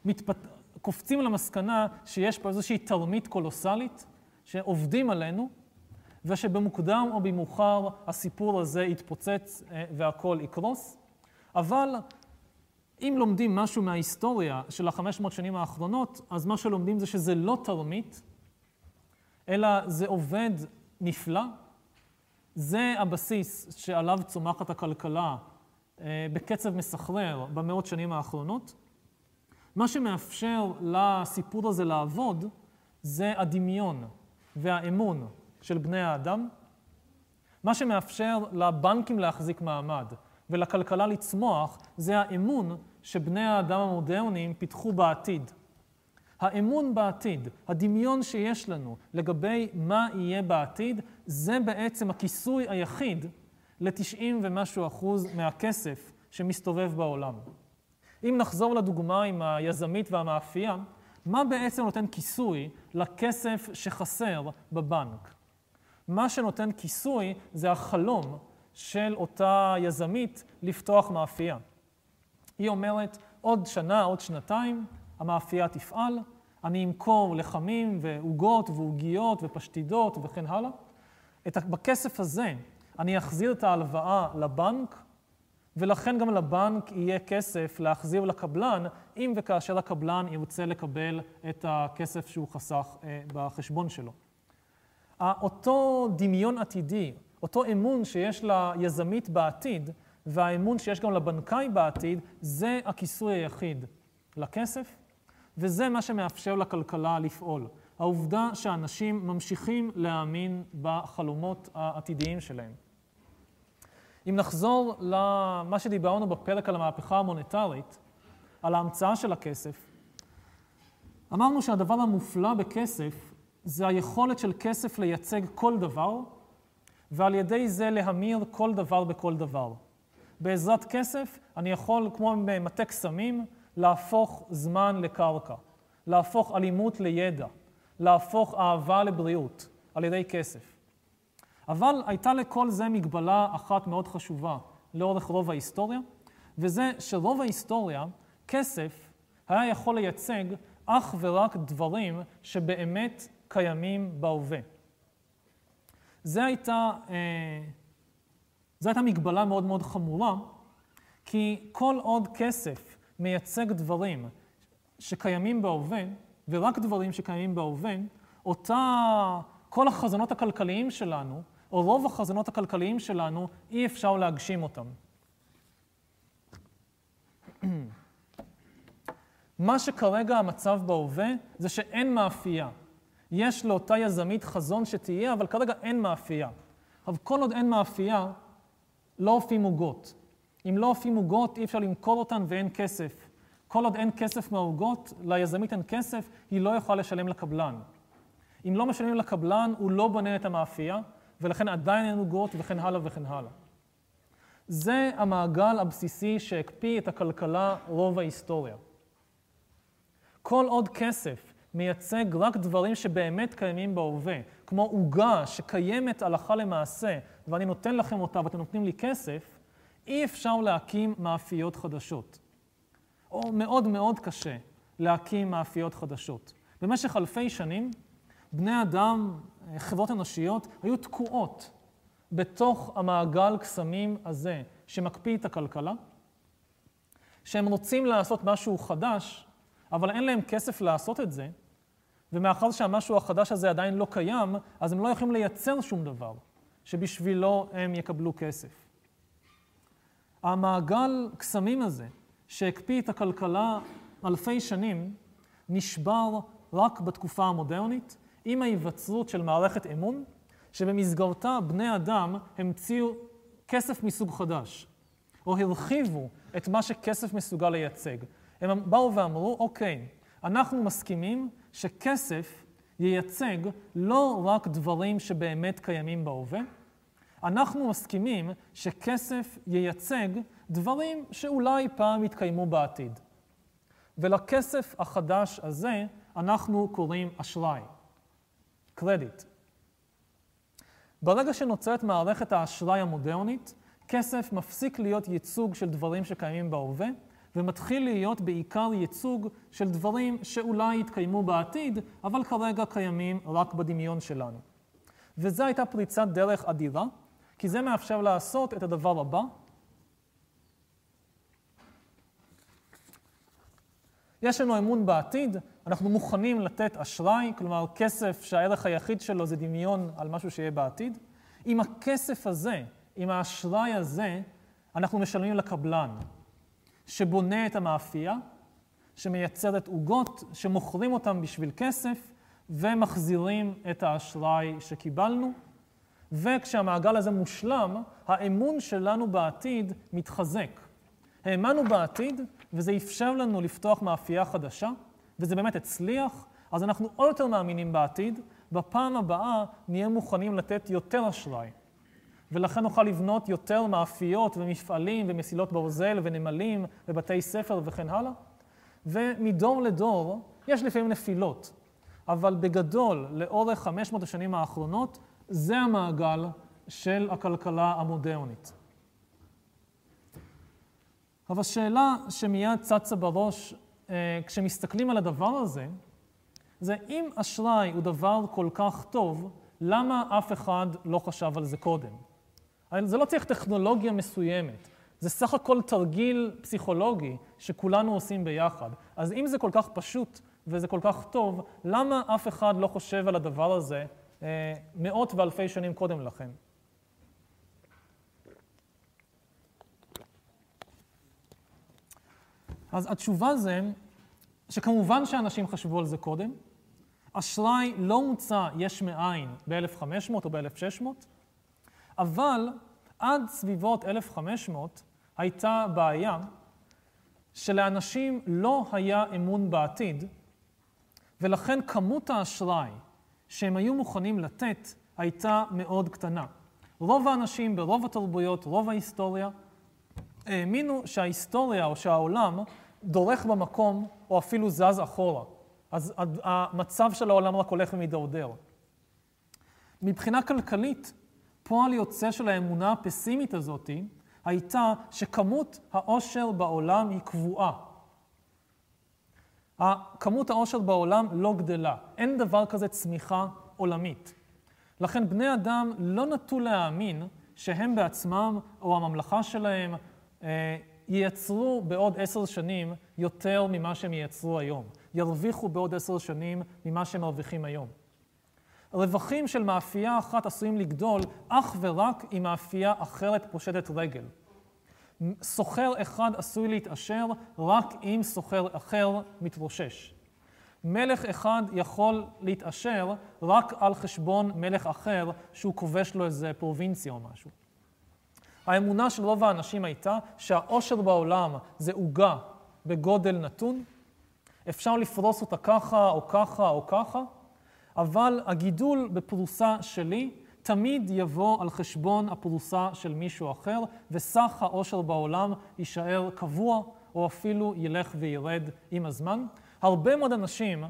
מתפת... קופצים למסקנה שיש פה איזושהי תרמית קולוסלית, שעובדים עלינו, ושבמוקדם או במאוחר הסיפור הזה יתפוצץ אה, והכל יקרוס. אבל אם לומדים משהו מההיסטוריה של החמש מאות שנים האחרונות, אז מה שלומדים זה שזה לא תרמית, אלא זה עובד נפלא. זה הבסיס שעליו צומחת הכלכלה אה, בקצב מסחרר במאות שנים האחרונות. מה שמאפשר לסיפור הזה לעבוד זה הדמיון והאמון של בני האדם. מה שמאפשר לבנקים להחזיק מעמד ולכלכלה לצמוח זה האמון שבני האדם המודרניים פיתחו בעתיד. האמון בעתיד, הדמיון שיש לנו לגבי מה יהיה בעתיד, זה בעצם הכיסוי היחיד ל-90 ומשהו אחוז מהכסף שמסתובב בעולם. אם נחזור לדוגמה עם היזמית והמאפייה, מה בעצם נותן כיסוי לכסף שחסר בבנק? מה שנותן כיסוי זה החלום של אותה יזמית לפתוח מאפייה. היא אומרת, עוד שנה, עוד שנתיים, המאפייה תפעל, אני אמכור לחמים ועוגות ועוגיות ופשטידות וכן הלאה. את, בכסף הזה אני אחזיר את ההלוואה לבנק, ולכן גם לבנק יהיה כסף להחזיר לקבלן, אם וכאשר הקבלן ירצה לקבל את הכסף שהוא חסך אה, בחשבון שלו. אותו דמיון עתידי, אותו אמון שיש ליזמית בעתיד, והאמון שיש גם לבנקאי בעתיד, זה הכיסוי היחיד לכסף, וזה מה שמאפשר לכלכלה לפעול. העובדה שאנשים ממשיכים להאמין בחלומות העתידיים שלהם. אם נחזור למה שדיברנו בפרק על המהפכה המוניטרית, על ההמצאה של הכסף, אמרנו שהדבר המופלא בכסף זה היכולת של כסף לייצג כל דבר, ועל ידי זה להמיר כל דבר בכל דבר. בעזרת כסף אני יכול, כמו במטה קסמים, להפוך זמן לקרקע, להפוך אלימות לידע, להפוך אהבה לבריאות על ידי כסף. אבל הייתה לכל זה מגבלה אחת מאוד חשובה לאורך רוב ההיסטוריה, וזה שרוב ההיסטוריה, כסף היה יכול לייצג אך ורק דברים שבאמת קיימים בהווה. זו הייתה, אה, זו הייתה מגבלה מאוד מאוד חמורה, כי כל עוד כסף מייצג דברים שקיימים בהווה, ורק דברים שקיימים בהווה, אותה, כל החזונות הכלכליים שלנו, או רוב החזונות הכלכליים שלנו, אי אפשר להגשים אותם. מה שכרגע המצב בהווה זה שאין מאפייה. יש לאותה יזמית חזון שתהיה, אבל כרגע אין מאפייה. אבל כל עוד אין מאפייה, לא אופים עוגות. אם לא אופים עוגות, אי אפשר למכור אותן ואין כסף. כל עוד אין כסף מהעוגות, ליזמית אין כסף, היא לא יכולה לשלם לקבלן. אם לא משלמים לקבלן, הוא לא בונה את המאפייה, ולכן עדיין אין עוגות וכן הלאה וכן הלאה. זה המעגל הבסיסי שהקפיא את הכלכלה רוב ההיסטוריה. כל עוד כסף מייצג רק דברים שבאמת קיימים בהווה, כמו עוגה שקיימת הלכה למעשה, ואני נותן לכם אותה ואתם נותנים לי כסף, אי אפשר להקים מאפיות חדשות. או מאוד מאוד קשה להקים מאפיות חדשות. במשך אלפי שנים, בני אדם, חברות אנושיות, היו תקועות בתוך המעגל קסמים הזה, שמקפיא את הכלכלה, שהם רוצים לעשות משהו חדש, אבל אין להם כסף לעשות את זה, ומאחר שהמשהו החדש הזה עדיין לא קיים, אז הם לא יכולים לייצר שום דבר שבשבילו הם יקבלו כסף. המעגל קסמים הזה, שהקפיא את הכלכלה אלפי שנים, נשבר רק בתקופה המודרנית, עם ההיווצרות של מערכת אמון, שבמסגרתה בני אדם המציאו כסף מסוג חדש, או הרחיבו את מה שכסף מסוגל לייצג. הם באו ואמרו, אוקיי, אנחנו מסכימים שכסף ייצג לא רק דברים שבאמת קיימים בהווה, אנחנו מסכימים שכסף ייצג דברים שאולי פעם יתקיימו בעתיד. ולכסף החדש הזה אנחנו קוראים אשראי, קרדיט. ברגע שנוצרת מערכת האשראי המודרנית, כסף מפסיק להיות ייצוג של דברים שקיימים בהווה, ומתחיל להיות בעיקר ייצוג של דברים שאולי יתקיימו בעתיד, אבל כרגע קיימים רק בדמיון שלנו. וזו הייתה פריצת דרך אדירה, כי זה מאפשר לעשות את הדבר הבא. יש לנו אמון בעתיד, אנחנו מוכנים לתת אשראי, כלומר כסף שהערך היחיד שלו זה דמיון על משהו שיהיה בעתיד. עם הכסף הזה, עם האשראי הזה, אנחנו משלמים לקבלן, שבונה את המאפייה, שמייצרת עוגות, שמוכרים אותן בשביל כסף, ומחזירים את האשראי שקיבלנו. וכשהמעגל הזה מושלם, האמון שלנו בעתיד מתחזק. האמנו בעתיד, וזה אפשר לנו לפתוח מאפייה חדשה, וזה באמת הצליח, אז אנחנו עוד יותר מאמינים בעתיד, בפעם הבאה נהיה מוכנים לתת יותר אשראי. ולכן נוכל לבנות יותר מאפיות ומפעלים ומסילות ברזל ונמלים ובתי ספר וכן הלאה. ומדור לדור יש לפעמים נפילות, אבל בגדול, לאורך 500 השנים האחרונות, זה המעגל של הכלכלה המודרנית. אבל שאלה שמיד צצה בראש אה, כשמסתכלים על הדבר הזה, זה אם אשראי הוא דבר כל כך טוב, למה אף אחד לא חשב על זה קודם? זה לא צריך טכנולוגיה מסוימת, זה סך הכל תרגיל פסיכולוגי שכולנו עושים ביחד. אז אם זה כל כך פשוט וזה כל כך טוב, למה אף אחד לא חושב על הדבר הזה אה, מאות ואלפי שנים קודם לכן? אז התשובה זה שכמובן שאנשים חשבו על זה קודם. אשראי לא מוצע יש מאין ב-1500 או ב-1600, אבל עד סביבות 1500 הייתה בעיה שלאנשים לא היה אמון בעתיד, ולכן כמות האשראי שהם היו מוכנים לתת הייתה מאוד קטנה. רוב האנשים ברוב התרבויות, רוב ההיסטוריה, האמינו שההיסטוריה או שהעולם דורך במקום או אפילו זז אחורה. אז המצב של העולם רק הולך ומידרדר. מבחינה כלכלית, פועל יוצא של האמונה הפסימית הזאת הייתה שכמות העושר בעולם היא קבועה. כמות העושר בעולם לא גדלה, אין דבר כזה צמיחה עולמית. לכן בני אדם לא נטו להאמין שהם בעצמם או הממלכה שלהם אה, ייצרו בעוד עשר שנים יותר ממה שהם ייצרו היום, ירוויחו בעוד עשר שנים ממה שהם מרוויחים היום. רווחים של מאפייה אחת עשויים לגדול אך ורק אם מאפייה אחרת פושטת רגל. סוחר אחד עשוי להתעשר רק אם סוחר אחר מתרושש. מלך אחד יכול להתעשר רק על חשבון מלך אחר שהוא כובש לו איזה פרובינציה או משהו. האמונה של רוב האנשים הייתה שהאושר בעולם זה עוגה בגודל נתון, אפשר לפרוס אותה ככה או ככה או ככה, אבל הגידול בפרוסה שלי תמיד יבוא על חשבון הפרוסה של מישהו אחר, וסך העושר בעולם יישאר קבוע, או אפילו ילך וירד עם הזמן. הרבה מאוד אנשים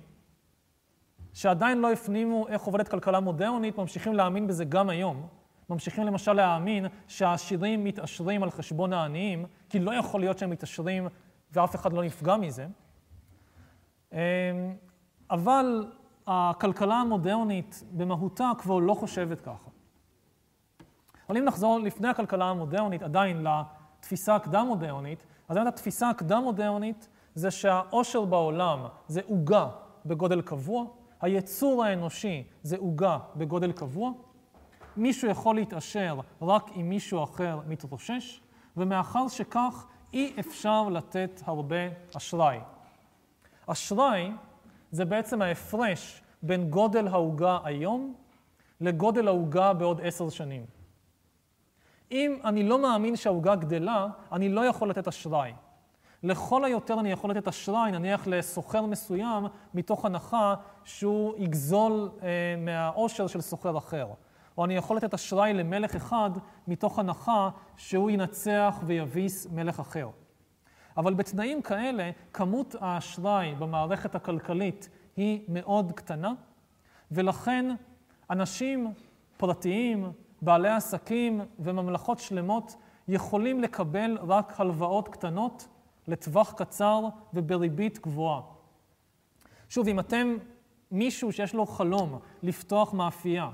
שעדיין לא הפנימו איך עובדת כלכלה מודרנית, ממשיכים להאמין בזה גם היום. ממשיכים למשל להאמין שהעשירים מתעשרים על חשבון העניים, כי לא יכול להיות שהם מתעשרים ואף אחד לא נפגע מזה. אמ, אבל הכלכלה המודרנית במהותה כבר לא חושבת ככה. אבל אם נחזור לפני הכלכלה המודרנית, עדיין לתפיסה הקדם-מודרנית, אז באמת התפיסה הקדם-מודרנית זה שהעושר בעולם זה עוגה בגודל קבוע, היצור האנושי זה עוגה בגודל קבוע, מישהו יכול להתעשר רק אם מישהו אחר מתרושש, ומאחר שכך אי אפשר לתת הרבה אשראי. אשראי זה בעצם ההפרש בין גודל העוגה היום לגודל העוגה בעוד עשר שנים. אם אני לא מאמין שהעוגה גדלה, אני לא יכול לתת אשראי. לכל היותר אני יכול לתת אשראי, נניח לסוחר מסוים, מתוך הנחה שהוא יגזול אה, מהעושר של סוחר אחר. או אני יכול לתת אשראי למלך אחד, מתוך הנחה שהוא ינצח ויביס מלך אחר. אבל בתנאים כאלה, כמות האשראי במערכת הכלכלית היא מאוד קטנה, ולכן אנשים פרטיים, בעלי עסקים וממלכות שלמות יכולים לקבל רק הלוואות קטנות לטווח קצר ובריבית גבוהה. שוב, אם אתם מישהו שיש לו חלום לפתוח מאפייה,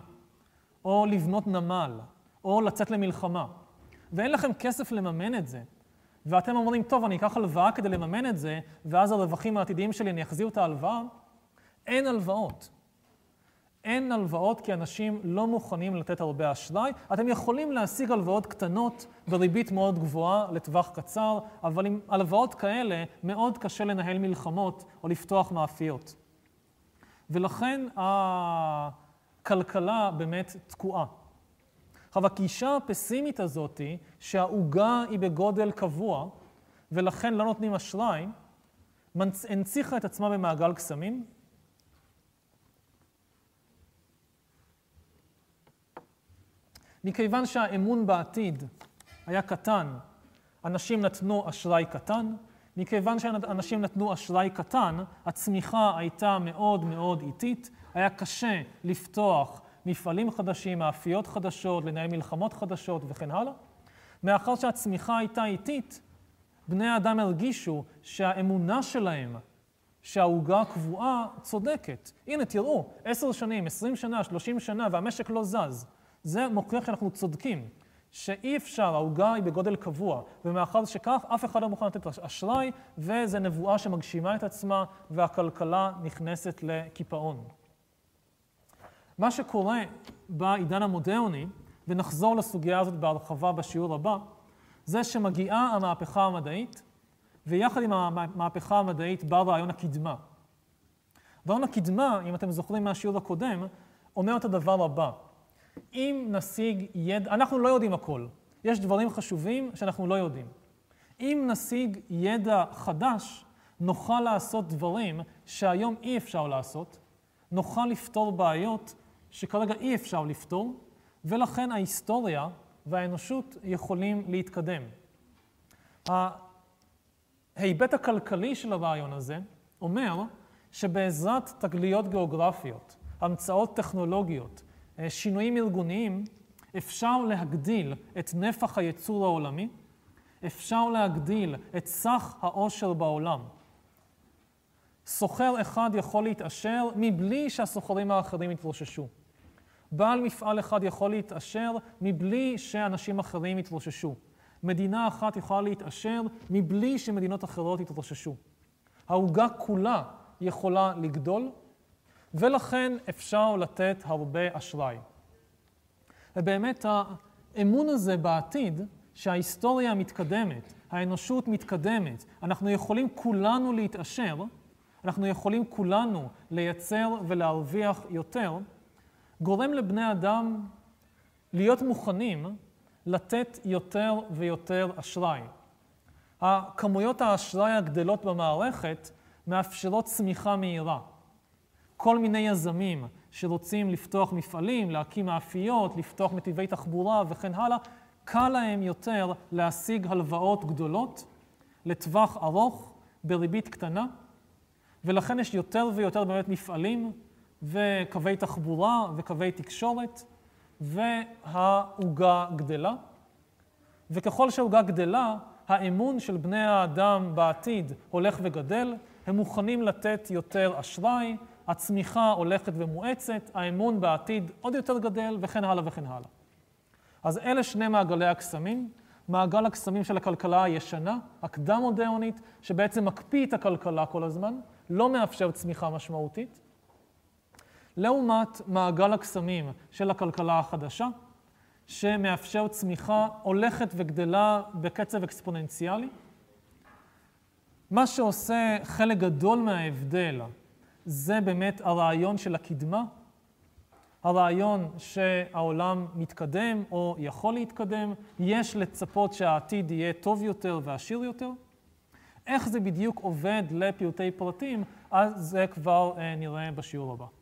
או לבנות נמל, או לצאת למלחמה, ואין לכם כסף לממן את זה, ואתם אומרים, טוב, אני אקח הלוואה כדי לממן את זה, ואז הרווחים העתידיים שלי, אני אחזיר את ההלוואה, אין הלוואות. אין הלוואות כי אנשים לא מוכנים לתת הרבה אשראי. אתם יכולים להשיג הלוואות קטנות בריבית מאוד גבוהה לטווח קצר, אבל עם הלוואות כאלה מאוד קשה לנהל מלחמות או לפתוח מאפיות. ולכן הכלכלה באמת תקועה. עכשיו, הגישה הפסימית הזאת, שהעוגה היא בגודל קבוע, ולכן לא נותנים אשראי, הנציחה את עצמה במעגל קסמים, מכיוון שהאמון בעתיד היה קטן, אנשים נתנו אשראי קטן. מכיוון שאנשים נתנו אשראי קטן, הצמיחה הייתה מאוד מאוד איטית. היה קשה לפתוח מפעלים חדשים, מאפיות חדשות, לנהל מלחמות חדשות וכן הלאה. מאחר שהצמיחה הייתה איטית, בני האדם הרגישו שהאמונה שלהם שהעוגה קבועה צודקת. הנה, תראו, עשר שנים, עשרים שנה, שלושים שנה, והמשק לא זז. זה מוכיח שאנחנו צודקים, שאי אפשר, העוגה היא בגודל קבוע, ומאחר שכך, אף אחד לא מוכן לתת אשראי, וזו נבואה שמגשימה את עצמה, והכלכלה נכנסת לקיפאון. מה שקורה בעידן המודרני, ונחזור לסוגיה הזאת בהרחבה בשיעור הבא, זה שמגיעה המהפכה המדעית, ויחד עם המהפכה המדעית בא רעיון הקדמה. רעיון הקדמה, אם אתם זוכרים מהשיעור הקודם, אומר את הדבר הבא: אם נשיג ידע, אנחנו לא יודעים הכל, יש דברים חשובים שאנחנו לא יודעים. אם נשיג ידע חדש, נוכל לעשות דברים שהיום אי אפשר לעשות, נוכל לפתור בעיות שכרגע אי אפשר לפתור, ולכן ההיסטוריה והאנושות יכולים להתקדם. ההיבט הכלכלי של הרעיון הזה אומר שבעזרת תגליות גיאוגרפיות, המצאות טכנולוגיות, אה, שינויים ארגוניים, אפשר להגדיל את נפח הייצור העולמי, אפשר להגדיל את סך העושר בעולם. סוחר אחד יכול להתעשר מבלי שהסוחרים האחרים יתרוששו. בעל מפעל אחד יכול להתעשר מבלי שאנשים אחרים יתרוששו. מדינה אחת יכולה להתעשר מבלי שמדינות אחרות יתרוששו. העוגה כולה יכולה לגדול, ולכן אפשר לתת הרבה אשראי. ובאמת האמון הזה בעתיד, שההיסטוריה מתקדמת, האנושות מתקדמת, אנחנו יכולים כולנו להתעשר, אנחנו יכולים כולנו לייצר ולהרוויח יותר, גורם לבני אדם להיות מוכנים לתת יותר ויותר אשראי. הכמויות האשראי הגדלות במערכת מאפשרות צמיחה מהירה. כל מיני יזמים שרוצים לפתוח מפעלים, להקים מאפיות, לפתוח נתיבי תחבורה וכן הלאה, קל להם יותר להשיג הלוואות גדולות לטווח ארוך בריבית קטנה, ולכן יש יותר ויותר באמת מפעלים וקווי תחבורה וקווי תקשורת, והעוגה גדלה. וככל שהעוגה גדלה, האמון של בני האדם בעתיד הולך וגדל, הם מוכנים לתת יותר אשראי, הצמיחה הולכת ומואצת, האמון בעתיד עוד יותר גדל, וכן הלאה וכן הלאה. אז אלה שני מעגלי הקסמים. מעגל הקסמים של הכלכלה הישנה, הקדם-מודרנית, שבעצם מקפיא את הכלכלה כל הזמן, לא מאפשר צמיחה משמעותית. לעומת מעגל הקסמים של הכלכלה החדשה, שמאפשר צמיחה הולכת וגדלה בקצב אקספוננציאלי. מה שעושה חלק גדול מההבדל זה באמת הרעיון של הקדמה, הרעיון שהעולם מתקדם או יכול להתקדם, יש לצפות שהעתיד יהיה טוב יותר ועשיר יותר, איך זה בדיוק עובד לפרטי פרטים, אז זה כבר נראה בשיעור הבא.